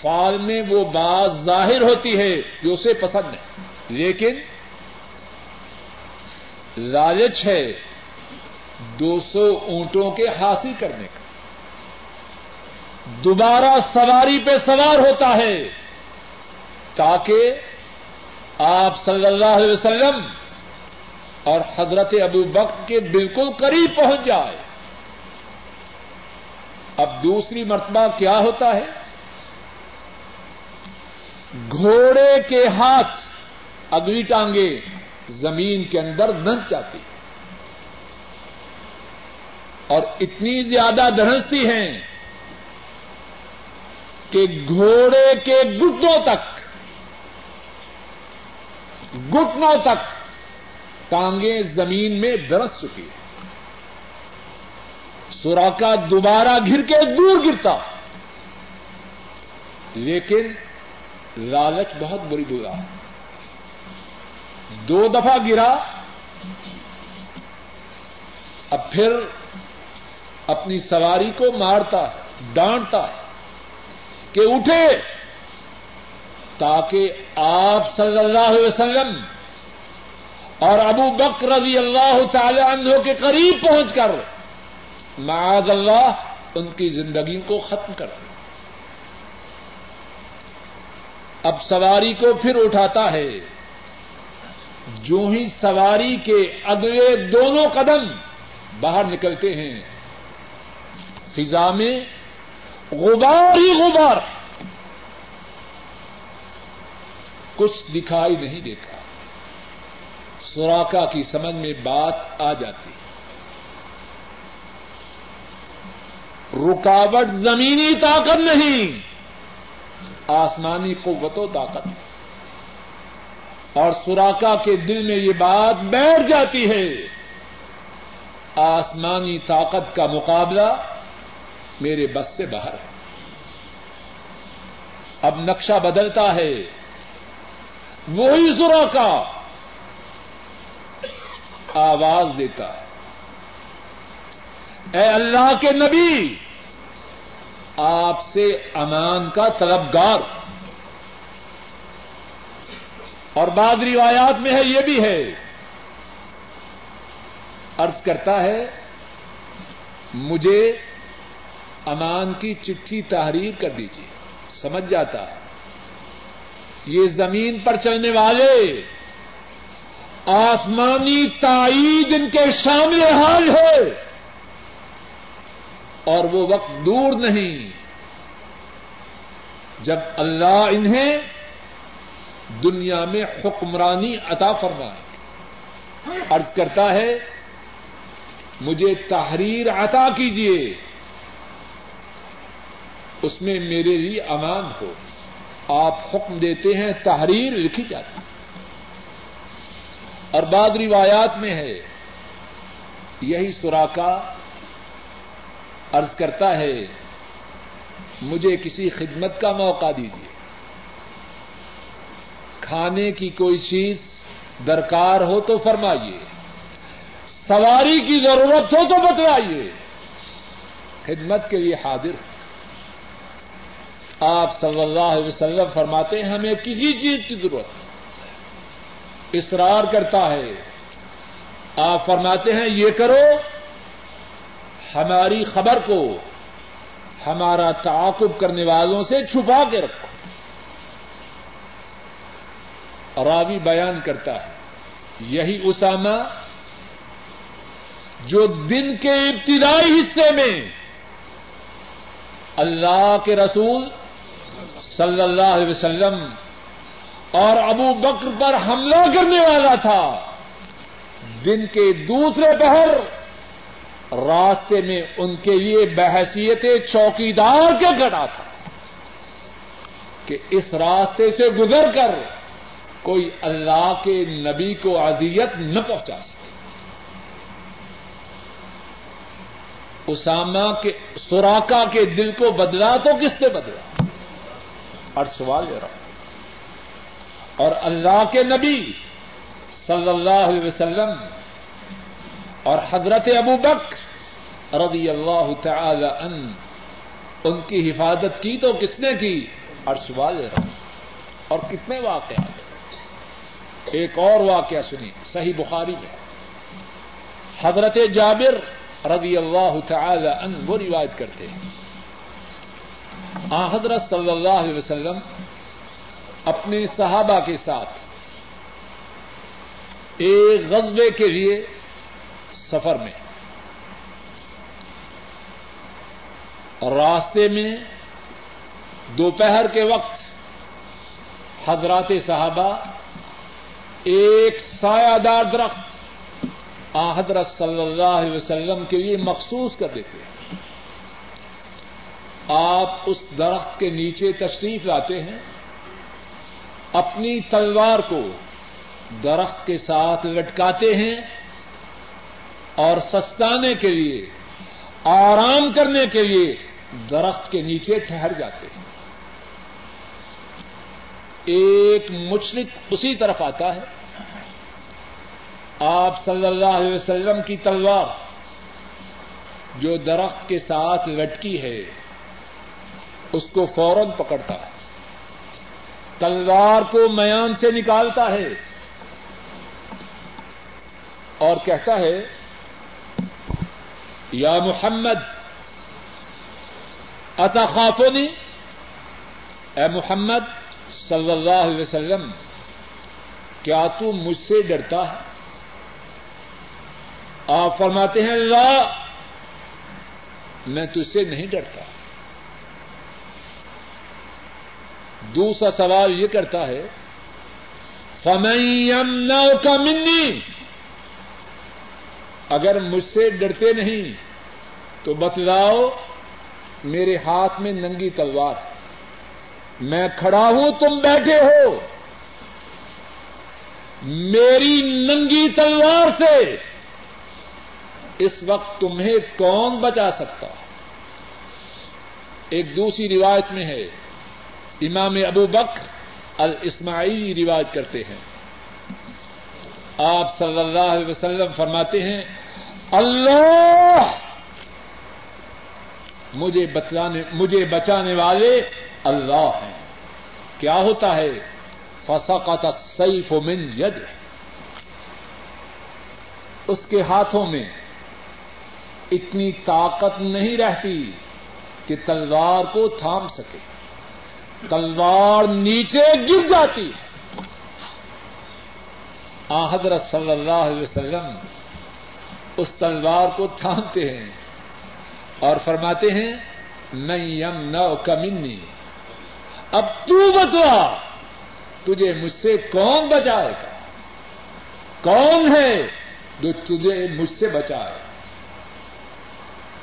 فال میں وہ بات ظاہر ہوتی ہے جو اسے پسند ہے۔ لیکن لالچ ہے دو سو اونٹوں کے حاصل کرنے کا۔ دوبارہ سواری پہ سوار ہوتا ہے۔ تاکہ آپ صلی اللہ علیہ وسلم اور حضرت ابو بک کے بالکل قریب پہنچ جائے۔ اب دوسری مرتبہ کیا ہوتا ہے؟ گھوڑے کے ہاتھ اگلی ٹانگے زمین کے اندر دھنس جاتی اور اتنی زیادہ دھنستی ہیں کہ گھوڑے کے گٹنوں تک گٹنوں تک ٹانگیں زمین میں درس چکی ہے سوراخا دوبارہ گر کے دور گرتا۔ لیکن لالچ بہت بری برا دو دفعہ گرا۔ اب پھر اپنی سواری کو مارتا ہے ڈانٹتا۔ ہے کہ اٹھے تاکہ آپ صلی اللہ علیہ وسلم اور ابو بکر رضی اللہ تعالی عنہ کے قریب پہنچ کر معاذ اللہ ان کی زندگی کو ختم کر دیں۔ اب سواری کو پھر اٹھاتا ہے۔ جو ہی سواری کے اگلے دونوں قدم باہر نکلتے ہیں، فضا میں غبار ہی غبار۔ کچھ دکھائی نہیں دیتا۔ سوراخا کی سمجھ میں بات آ جاتی۔ رکاوٹ زمینی طاقت نہیں۔ آسمانی قوت و طاقت۔ اور سوراخا کے دل میں یہ بات بیٹھ جاتی ہے۔ آسمانی طاقت کا مقابلہ میرے بس سے باہر ہے۔ اب نقشہ بدلتا ہے۔ وہی سوراخا آواز دیتا ہے۔ اے اللہ کے نبی، آپ سے امان کا طلبگار۔ اور بعض روایات میں ہے، یہ بھی ہے۔ ارض کرتا ہے، مجھے امان کی چٹھی تحریر کر دیجیے سمجھ جاتا۔ ہے یہ زمین پر چلنے والے آسمانی تائید ان کے شامل حال ہے۔ اور وہ وقت دور نہیں۔ جب اللہ انہیں دنیا میں حکمرانی عطا فرمائے۔ ارض کرتا ہے، مجھے تحریر عطا کیجیے اس میں میرے لیے امان ہو۔ آپ حکم دیتے ہیں، تحریر لکھی جاتی۔ اور بعد روایات میں ہے، یہی سوراخا ارض کرتا ہے، مجھے کسی خدمت کا موقع دیجیے کھانے کی کوئی چیز درکار ہو تو فرمائیے۔ سواری کی ضرورت ہو تو بتلائیے۔ خدمت کے لیے حاضر ہوں۔ آپ صلی اللہ علیہ وسلم فرماتے ہیں، ہمیں کسی چیز کی ضرورت اصرار کرتا ہے۔ آپ فرماتے ہیں، یہ کرو، ہماری خبر کو، ہمارا تعاقب کرنے والوں سے چھپا کے رکھو۔ راوی بیان کرتا ہے، یہی اسامہ جو دن کے ابتدائی حصے میں اللہ کے رسول صلی اللہ علیہ وسلم، اور ابو بکر پر حملہ کرنے والا تھا۔ دن کے دوسرے پہر راستے میں ان کے لیے بحثیت چوکیدار کے کھڑا تھا کہ اس راستے سے گزر کر کوئی اللہ کے نبی کو اذیت نہ پہنچا سکے۔ اسامہ کے سوراخا کے دل کو بدلا تو کس نے بدلا؟ سوال یہ رہا ہوں۔ اور اللہ کے نبی صلی اللہ علیہ وسلم اور حضرت ابو بک رضی اللہ تعالی ان ان کی حفاظت کی تو کس نے کی؟ اور سوال رہا اور کتنے واقعات ایک اور واقعہ سنی صحیح بخاری میں۔ حضرت جابر رضی اللہ تعالی ان وہ روایت کرتے ہیں۔ حضرت صلی اللہ علیہ وسلم اپنے صحابہ کے ساتھ ایک غزبے کے لیے سفر میں اور راستے میں دوپہر کے وقت حضرات صحابہ ایک سایہ دار درخت آ حضرت صلی اللہ علیہ وسلم کے لیے مخصوص کر دیتے ہیں۔ آپ اس درخت کے نیچے تشریف لاتے ہیں، اپنی تلوار کو درخت کے ساتھ لٹکاتے ہیں اور سستانے کے لیے، آرام کرنے کے لیے درخت کے نیچے ٹھہر جاتے ہیں۔ ایک مشرق اسی طرف آتا ہے۔ آپ صلی اللہ علیہ وسلم کی تلوار جو درخت کے ساتھ لٹکی ہے۔ اس کو فوراً پکڑتا ہے۔ تلوار کو میان سے نکالتا ہے۔ اور کہتا ہے، یا محمد اتا خافونی اے محمد صلی اللہ علیہ وسلم، کیا تو مجھ سے ڈرتا ہے؟ آپ فرماتے ہیں اللہ میں تجھ سے نہیں ڈرتا۔ دوسرا سوال یہ کرتا ہے فمیم نو کا منی اگر مجھ سے ڈرتے نہیں، تو بتلاؤ میرے ہاتھ میں ننگی تلوار ہے۔ میں کھڑا ہوں، تم بیٹھے ہو۔ میری ننگی تلوار سے اس وقت تمہیں کون بچا سکتا؟ ایک دوسری روایت میں ہے امام ابو بکر الاسماعیلی روایت کرتے ہیں۔ آپ صلی اللہ علیہ وسلم فرماتے ہیں، اللہ مجھے بتلانے، مجھے بچانے والے اللہ ہیں۔ کیا ہوتا ہے؟ فسا کا من ید اس کے ہاتھوں میں اتنی طاقت نہیں رہتی کہ تلوار کو تھام سکے۔ تلوار نیچے گر جاتی ہے۔ آ، حضرت صلی اللہ علیہ وسلم اس تلوار کو تھامتے ہیں اور فرماتے ہیں نہیں یم نو کمنی اب تو بتلا، تجھے مجھ سے کون بچائے گا؟ کون ہے جو تجھے مجھ سے بچائے؟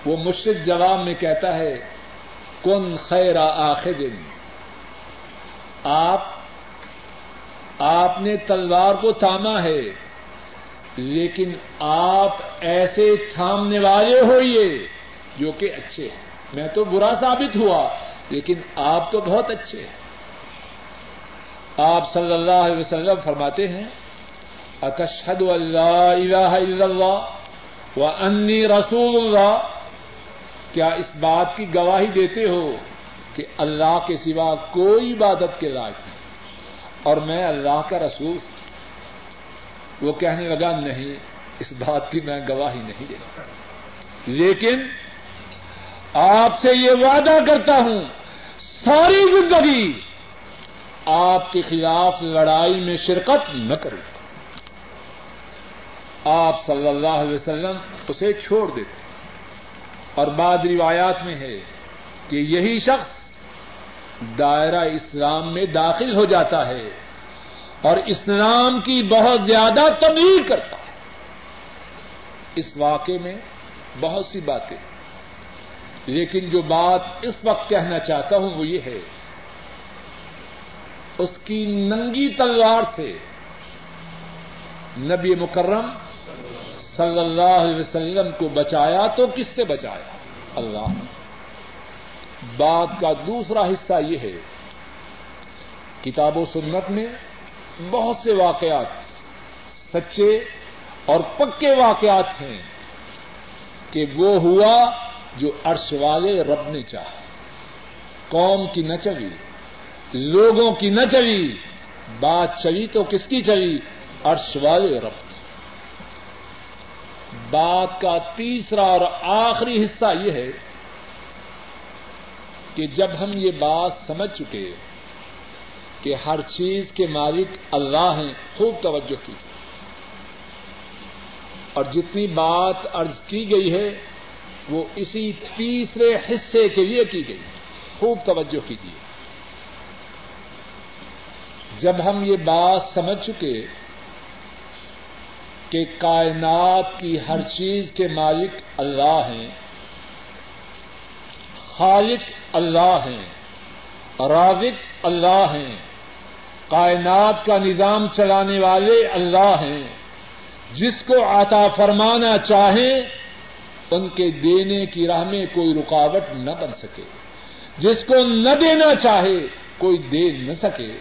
وہ مشرق جواب میں کہتا ہے، کن خیر آخر دن؟ آپ آپ نے تلوار کو تھاما ہے، لیکن آپ ایسے تھامنے والے ہوئیے جو کہ اچھے ہیں۔ میں تو برا ثابت ہوا، لیکن آپ تو بہت اچھے ہیں۔ آپ صلی اللہ علیہ وسلم فرماتے ہیں اکشد اللہ الہ الا اللہ و انی رسول اللہ کیا اس بات کی گواہی دیتے ہو؟ کہ اللہ کے سوا کوئی عبادت کے لائق نہیں۔ اور میں اللہ کا رسول وہ کہنے لگا، نہیں، اس بات کی میں گواہی نہیں دے لیکن آپ سے یہ وعدہ کرتا ہوں، ساری زندگی آپ کے خلاف لڑائی میں شرکت نہ کروں آپ صلی اللہ علیہ وسلم اسے چھوڑ دیتے۔ اور بعد روایات میں ہے کہ یہی شخص دائرہ اسلام میں داخل ہو جاتا ہے اور اسلام کی بہت زیادہ تبدیل کرتا ہے۔ اس واقعے میں بہت سی باتیں۔ لیکن جو بات اس وقت کہنا چاہتا ہوں وہ یہ ہے، اس کی ننگی تلوار سے نبی مکرم صلی اللہ علیہ وسلم کو بچایا تو کس سے بچایا؟ اللہ۔ بات کا دوسرا حصہ یہ ہے، کتاب و سنت میں بہت سے واقعات سچے اور پکے واقعات ہیں کہ وہ ہوا جو عرش والے رب نے چاہا۔ قوم کی نہ چلی لوگوں کی نہ چلی بات چلی تو کس کی چلی عرش والے رب کی۔ بات کا تیسرا اور آخری حصہ یہ ہے کہ جب ہم یہ بات سمجھ چکے کہ ہر چیز کے مالک اللہ ہیں، خوب توجہ کیجیے اور جتنی بات ارض کی گئی ہے، وہ اسی تیسرے حصے کے لیے کی گئی۔ خوب توجہ کیجیے جب ہم یہ بات سمجھ چکے کہ کائنات کی ہر چیز کے مالک اللہ ہیں، خالق اللہ ہیں، رازق اللہ ہیں، کائنات کا نظام چلانے والے اللہ ہیں۔ جس کو عطا فرمانا چاہیں ان کے دینے کی راہ میں کوئی رکاوٹ نہ بن سکے۔ جس کو نہ دینا چاہے، کوئی دے نہ سکے۔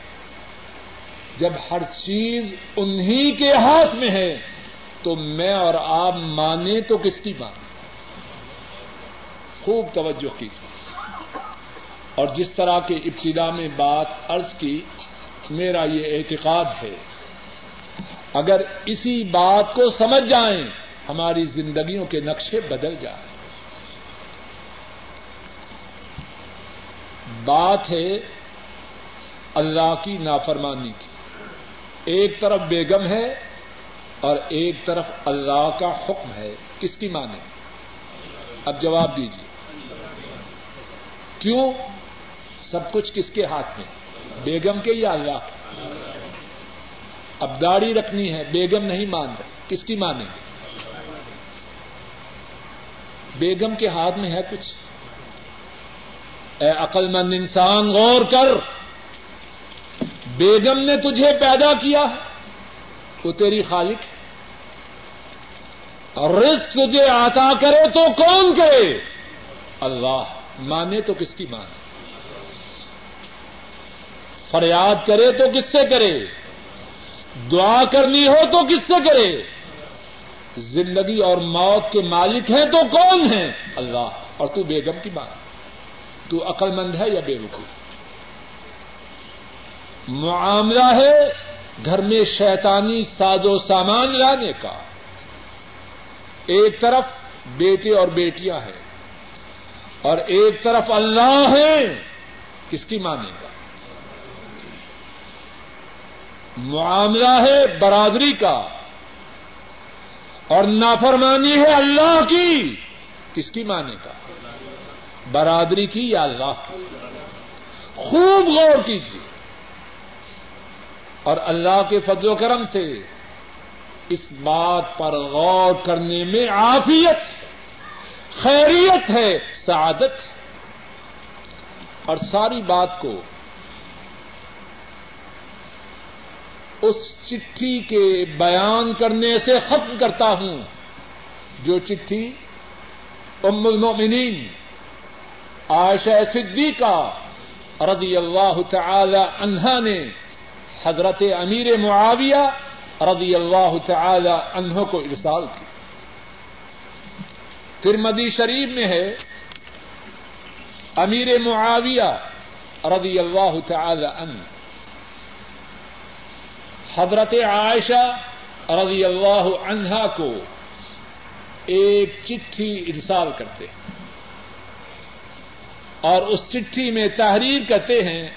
جب ہر چیز انہی کے ہاتھ میں ہے، تو میں اور آپ مانے تو کس کی مانے خوب توجہ کیجیے۔ اور جس طرح کے ابتدا میں بات عرض کی، میرا یہ اعتقاد ہے۔ اگر اسی بات کو سمجھ جائیں، ہماری زندگیوں کے نقشے بدل جائیں۔ بات ہے اللہ کی نافرمانی کی۔ ایک طرف بیگم ہے اور ایک طرف اللہ کا حکم ہے۔ کس کی مانے اب جواب دیجیے کیوں؟ سب کچھ کس کے ہاتھ میں؟ بیگم کے یا اللہ؟ کے اب داڑھی رکھنی ہے، بیگم نہیں مان رہی کس کی مانیں گے؟ بیگم کے ہاتھ میں ہے کچھ؟ اے عقل مند انسان، غور کر۔ بیگم نے تجھے پیدا کیا وہ تیری خالق ہے۔ اور رزق تجھے آتا کرے تو کون کرے؟ اللہ، مانے تو کس کی مانے فریاد کرے تو کس سے کرے؟ دعا کرنی ہو تو کس سے کرے؟ زندگی اور موت کے مالک ہیں تو کون ہیں؟ اللہ۔ اور تو بیگم کی بات۔ تو عقل مند ہے یا بے رکو معاملہ ہے گھر میں شیطانی ساز و سامان لانے کا۔ ایک طرف بیٹے اور بیٹیاں ہیں اور ایک طرف اللہ ہے کس کی مانے گا معاملہ ہے برادری کا اور نافرمانی ہے اللہ کی کس کی مانے کا برادری کی یا اللہ کی خوب غور کیجیے اور اللہ کے فضل و کرم سے اس بات پر غور کرنے میں عافیت خیریت ہے، سعادت اور ساری بات کو اس چٹھی کے بیان کرنے سے ختم کرتا ہوں۔ جو چٹھی ام المؤمنین عائشہ صدیقہ رضی اللہ تعالی عنہا نے حضرت امیر معاویہ رضی اللہ تعالی عنہ کو ارسال کی۔ پھر مدی شریف میں ہے، امیر معاویہ رضی اللہ تعالی عنہ حضرت عائشہ رضی اللہ عنہا کو ایک چٹھی ارسال کرتے ہیں۔ اور اس چٹھی میں تحریر کرتے ہیں،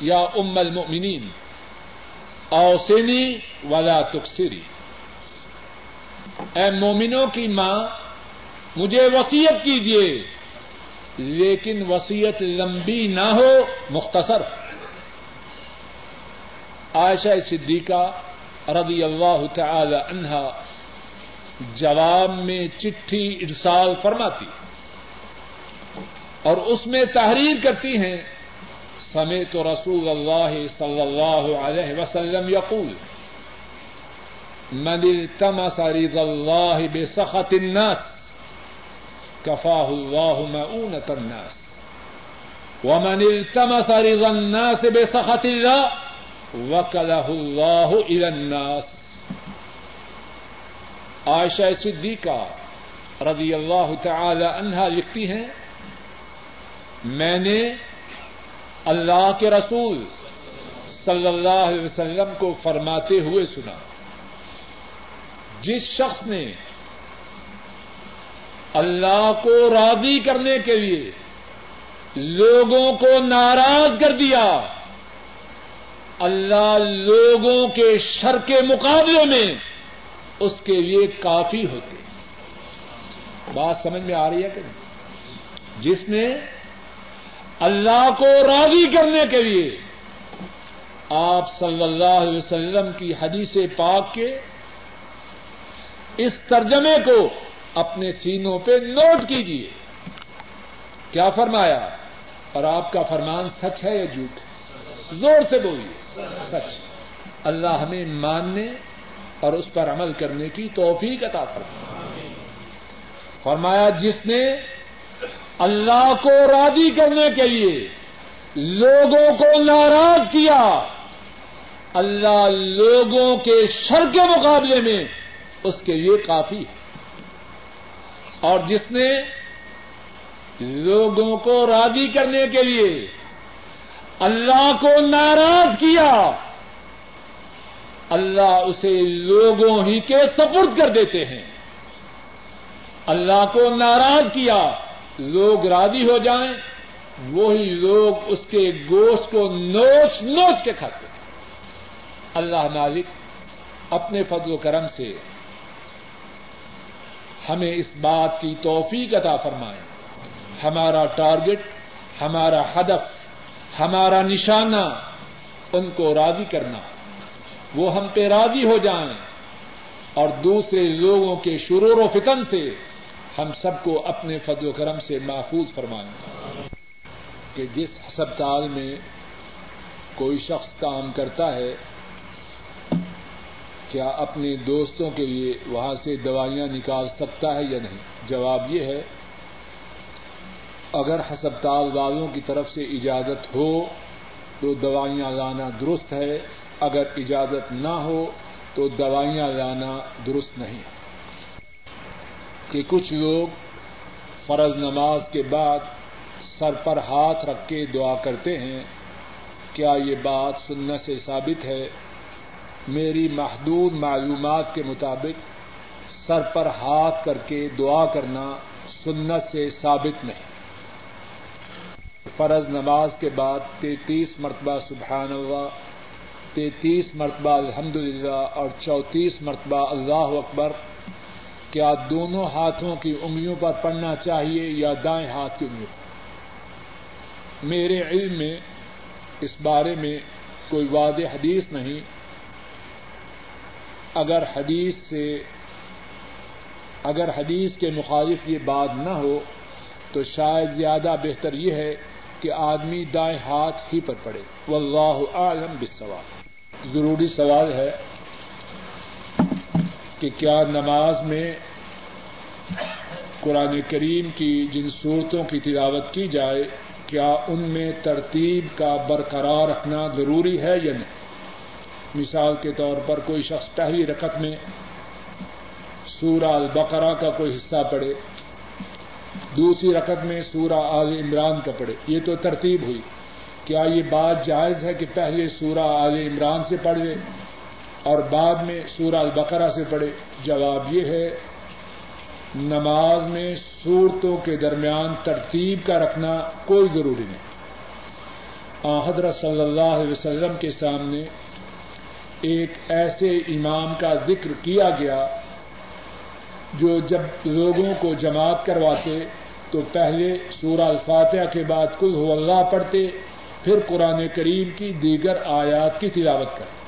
یا ام المؤمنین اوسینی ولا تکسری۔ اے مومنوں کی ماں، مجھے وسیعت کیجیے لیکن وسیعت لمبی نہ ہو، مختصر۔ عائشہ صدیقہ رضی اللہ تعالی عنہا جواب میں چٹھی ارسال فرماتی اور اس میں تحریر کرتی ہیں، سمیت رسول اللہ صلی اللہ علیہ وسلم یقول، من التمس رضا اللہ بسخط الناس کفاہ اللہ مؤونة الناس۔ ومن التمس رضا الناس بسخط اللہ وکلہ اللہ الناس عائشہ صدیقہ رضی اللہ تعالی عنہا لکھتی ہیں، میں نے اللہ کے رسول صلی اللہ علیہ وسلم کو فرماتے ہوئے سنا۔ جس شخص نے اللہ کو راضی کرنے کے لیے لوگوں کو ناراض کر دیا اللہ لوگوں کے شر کے مقابلے میں اس کے لیے کافی ہوتے بات سمجھ میں آ رہی ہے کہ نہیں؟ جس نے اللہ کو راضی کرنے کے لیے آپ صلی اللہ علیہ وسلم کی حدیث پاک کے اس ترجمے کو اپنے سینوں پہ نوٹ کیجیے کیا فرمایا؟ اور آپ کا فرمان سچ ہے یا جھوٹ زور سے بولیے۔ سچ اللہ ہمیں ماننے اور اس پر عمل کرنے کی توفیق عطا فرمائے۔ فرمایا، جس نے اللہ کو راضی کرنے کے لیے لوگوں کو ناراض کیا، اللہ لوگوں کے شر کے مقابلے میں اس کے لیے کافی ہے۔ اور جس نے لوگوں کو راضی کرنے کے لیے اللہ کو ناراض کیا۔ اللہ اسے لوگوں ہی کے سپرد کر دیتے ہیں۔ اللہ کو ناراض کیا۔ لوگ راضی ہو جائیں۔ وہی لوگ اس کے گوشت کو نوچ نوچ کے کھاتے ہیں۔ اللہ مالک اپنے فضل و کرم سے ہمیں اس بات کی توفیق عطا فرمائے۔ ہمارا ٹارگٹ، ہمارا ہدف ہمارا نشانہ ان کو راضی کرنا، وہ ہم پہ راضی ہو جائیں۔ اور دوسرے لوگوں کے شرور و فتن سے ہم سب کو اپنے فضل و کرم سے محفوظ فرمائیں۔ کہ جس ہسپتال میں کوئی شخص کام کرتا ہے، کیا اپنے دوستوں کے لیے وہاں سے دوائیاں نکال سکتا ہے یا نہیں؟ جواب یہ ہے اگر ہسپتال والوں کی طرف سے اجازت ہو تو دوائیاں لانا درست ہے، اگر اجازت نہ ہو تو دوائیاں لانا درست نہیں۔ کہ کچھ لوگ فرض نماز کے بعد سر پر ہاتھ رکھ کے دعا کرتے ہیں، کیا یہ بات سننے سے ثابت ہے؟ میری محدود معلومات کے مطابق سر پر ہاتھ کر کے دعا کرنا سنت سے ثابت نہیں۔ فرض نماز کے بعد تینتیس مرتبہ سبحان اللہ، تینتیس مرتبہ الحمد للہ اور چونتیس مرتبہ اللہ اکبر۔ کیا دونوں ہاتھوں کی انگلیوں پر پڑھنا چاہیے یا دائیں ہاتھ کی انگلیوں پر؟ میرے علم میں اس بارے میں کوئی واضح حدیث نہیں۔ اگر حدیث سے، اگر حدیث کے مخالف یہ بات نہ ہو، تو شاید زیادہ بہتر یہ ہے کہ آدمی دائیں ہاتھ ہی پر پڑے۔ واللہ اعلم بالسوال ضروری سوال ہے کہ کیا نماز میں قرآن کریم کی جن صورتوں کی تلاوت کی جائے، کیا ان میں ترتیب کا برقرار رکھنا ضروری ہے یا نہیں؟ مثال کے طور پر کوئی شخص پہلی رقط میں سورہ البقرہ کا کوئی حصہ پڑھے دوسری رقط میں سورہ آل عمران کا پڑھے۔ یہ تو ترتیب ہوئی کیا یہ بات جائز ہے کہ پہلے سورہ آل عمران سے پڑھے اور بعد میں سورہ البقرہ سے پڑھے۔ جواب یہ ہے، نماز میں صورتوں کے درمیان ترتیب کا رکھنا کوئی ضروری نہیں۔ حضرت صلی اللہ علیہ وسلم کے سامنے ایک ایسے امام کا ذکر کیا گیا جو جب لوگوں کو جماعت کرواتے تو پہلے سورہ الفاتحہ کے بعد کل ہو اللہ پڑھتے، پھر قرآن کریم کی دیگر آیات کی تلاوت کرتے۔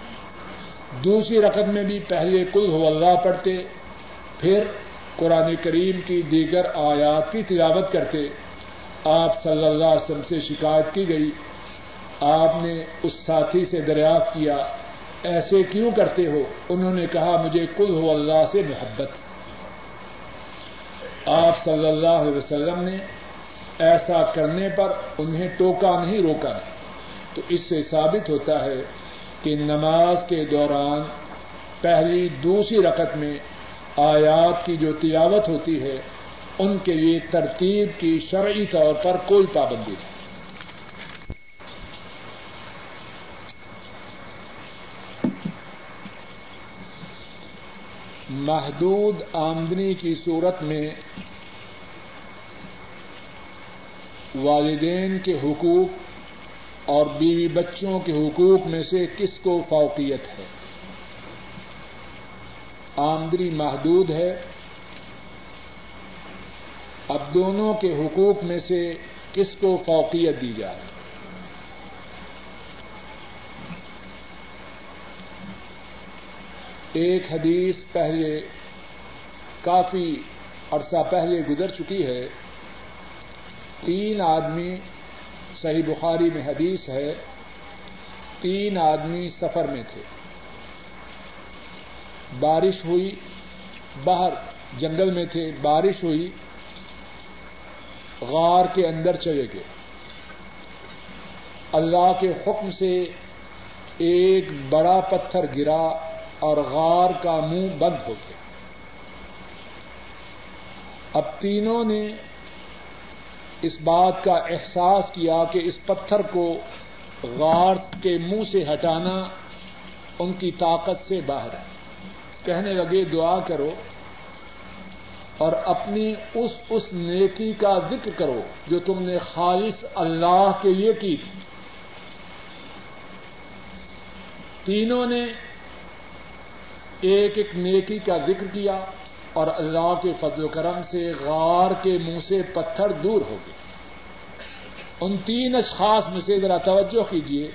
دوسری رقم میں بھی پہلے کل ہو اللہ پڑھتے، پھر قرآن کریم کی دیگر آیات کی تلاوت کرتے۔ آپ صلی اللہ علیہ وسلم سے شکایت کی گئی۔ آپ نے اس ساتھی سے دریافت کیا، ایسے کیوں کرتے ہو؟ انہوں نے کہا، مجھے کل ہو اللہ سے محبت۔ آپ صلی اللہ علیہ وسلم نے ایسا کرنے پر انہیں ٹوکا نہیں، روکا نہیں۔ تو اس سے ثابت ہوتا ہے کہ نماز کے دوران پہلی، دوسری رقط میں آیات کی جو تلاوت ہوتی ہے، ان کے لیے ترتیب کی شرعی طور پر کوئی پابندی نہیں۔ محدود آمدنی کی صورت میں والدین کے حقوق اور بیوی بچوں کے حقوق میں سے کس کو فوقیت ہے؟ آمدنی محدود ہے۔ اب دونوں کے حقوق میں سے کس کو فوقیت دی جائے ایک حدیث پہلے کافی عرصہ پہلے گزر چکی ہے۔ تین آدمی، صحیح بخاری میں حدیث ہے، تین آدمی سفر میں تھے۔ بارش ہوئی باہر جنگل میں تھے، بارش ہوئی، غار کے اندر چلے گئے۔ اللہ کے حکم سے ایک بڑا پتھر گرا۔ اور غار کا منہ بند ہو گیا۔ اب تینوں نے اس بات کا احساس کیا کہ اس پتھر کو غار کے منہ سے ہٹانا ان کی طاقت سے باہر ہے۔ کہنے لگے، دعا کرو اور اپنی اس اس نیکی کا ذکر کرو جو تم نے خالص اللہ کے لیے کی تھی۔ تینوں نے ایک ایک نیکی کا ذکر کیا اور اللہ کے فضل و کرم سے غار کے منہ سے پتھر دور ہو گئے۔ ان تین اشخاص میں سے ذرا توجہ کیجیے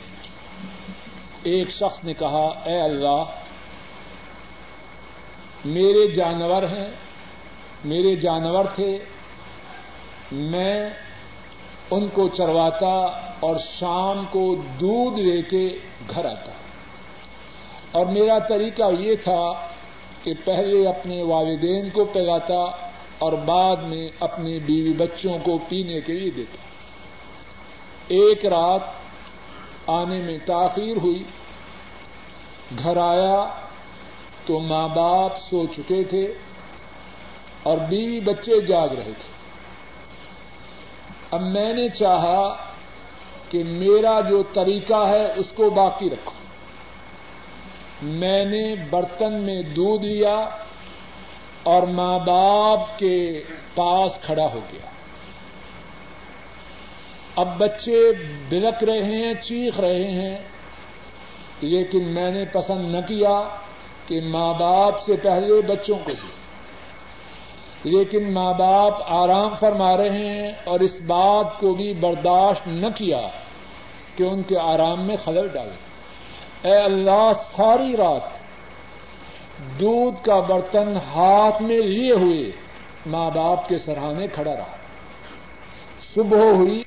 ایک شخص نے کہا، اے اللہ، میرے جانور ہیں، میرے جانور تھے، میں ان کو چرواتا اور شام کو دودھ لے کے گھر آتا۔ اور میرا طریقہ یہ تھا کہ پہلے اپنے والدین کو پلاتا اور بعد میں اپنے بیوی بچوں کو پینے کے لیے دیتا۔ ایک رات آنے میں تاخیر ہوئی، گھر آیا تو ماں باپ سو چکے تھے اور بیوی بچے جاگ رہے تھے۔ اب میں نے چاہا کہ میرا جو طریقہ ہے اس کو باقی رکھو۔ میں نے برتن میں دودھ لیا اور ماں باپ کے پاس کھڑا ہو گیا۔ اب بچے بلک رہے ہیں، چیخ رہے ہیں۔ لیکن میں نے پسند نہ کیا کہ ماں باپ سے پہلے بچوں کو دیا لیکن ماں باپ آرام فرما رہے ہیں اور اس بات کو بھی برداشت نہ کیا کہ ان کے آرام میں خلل ڈالے اے اللہ، ساری رات دودھ کا برتن ہاتھ میں لیے ہوئے ماں باپ کے سرحانے کھڑا رہا۔ صبح ہوئی۔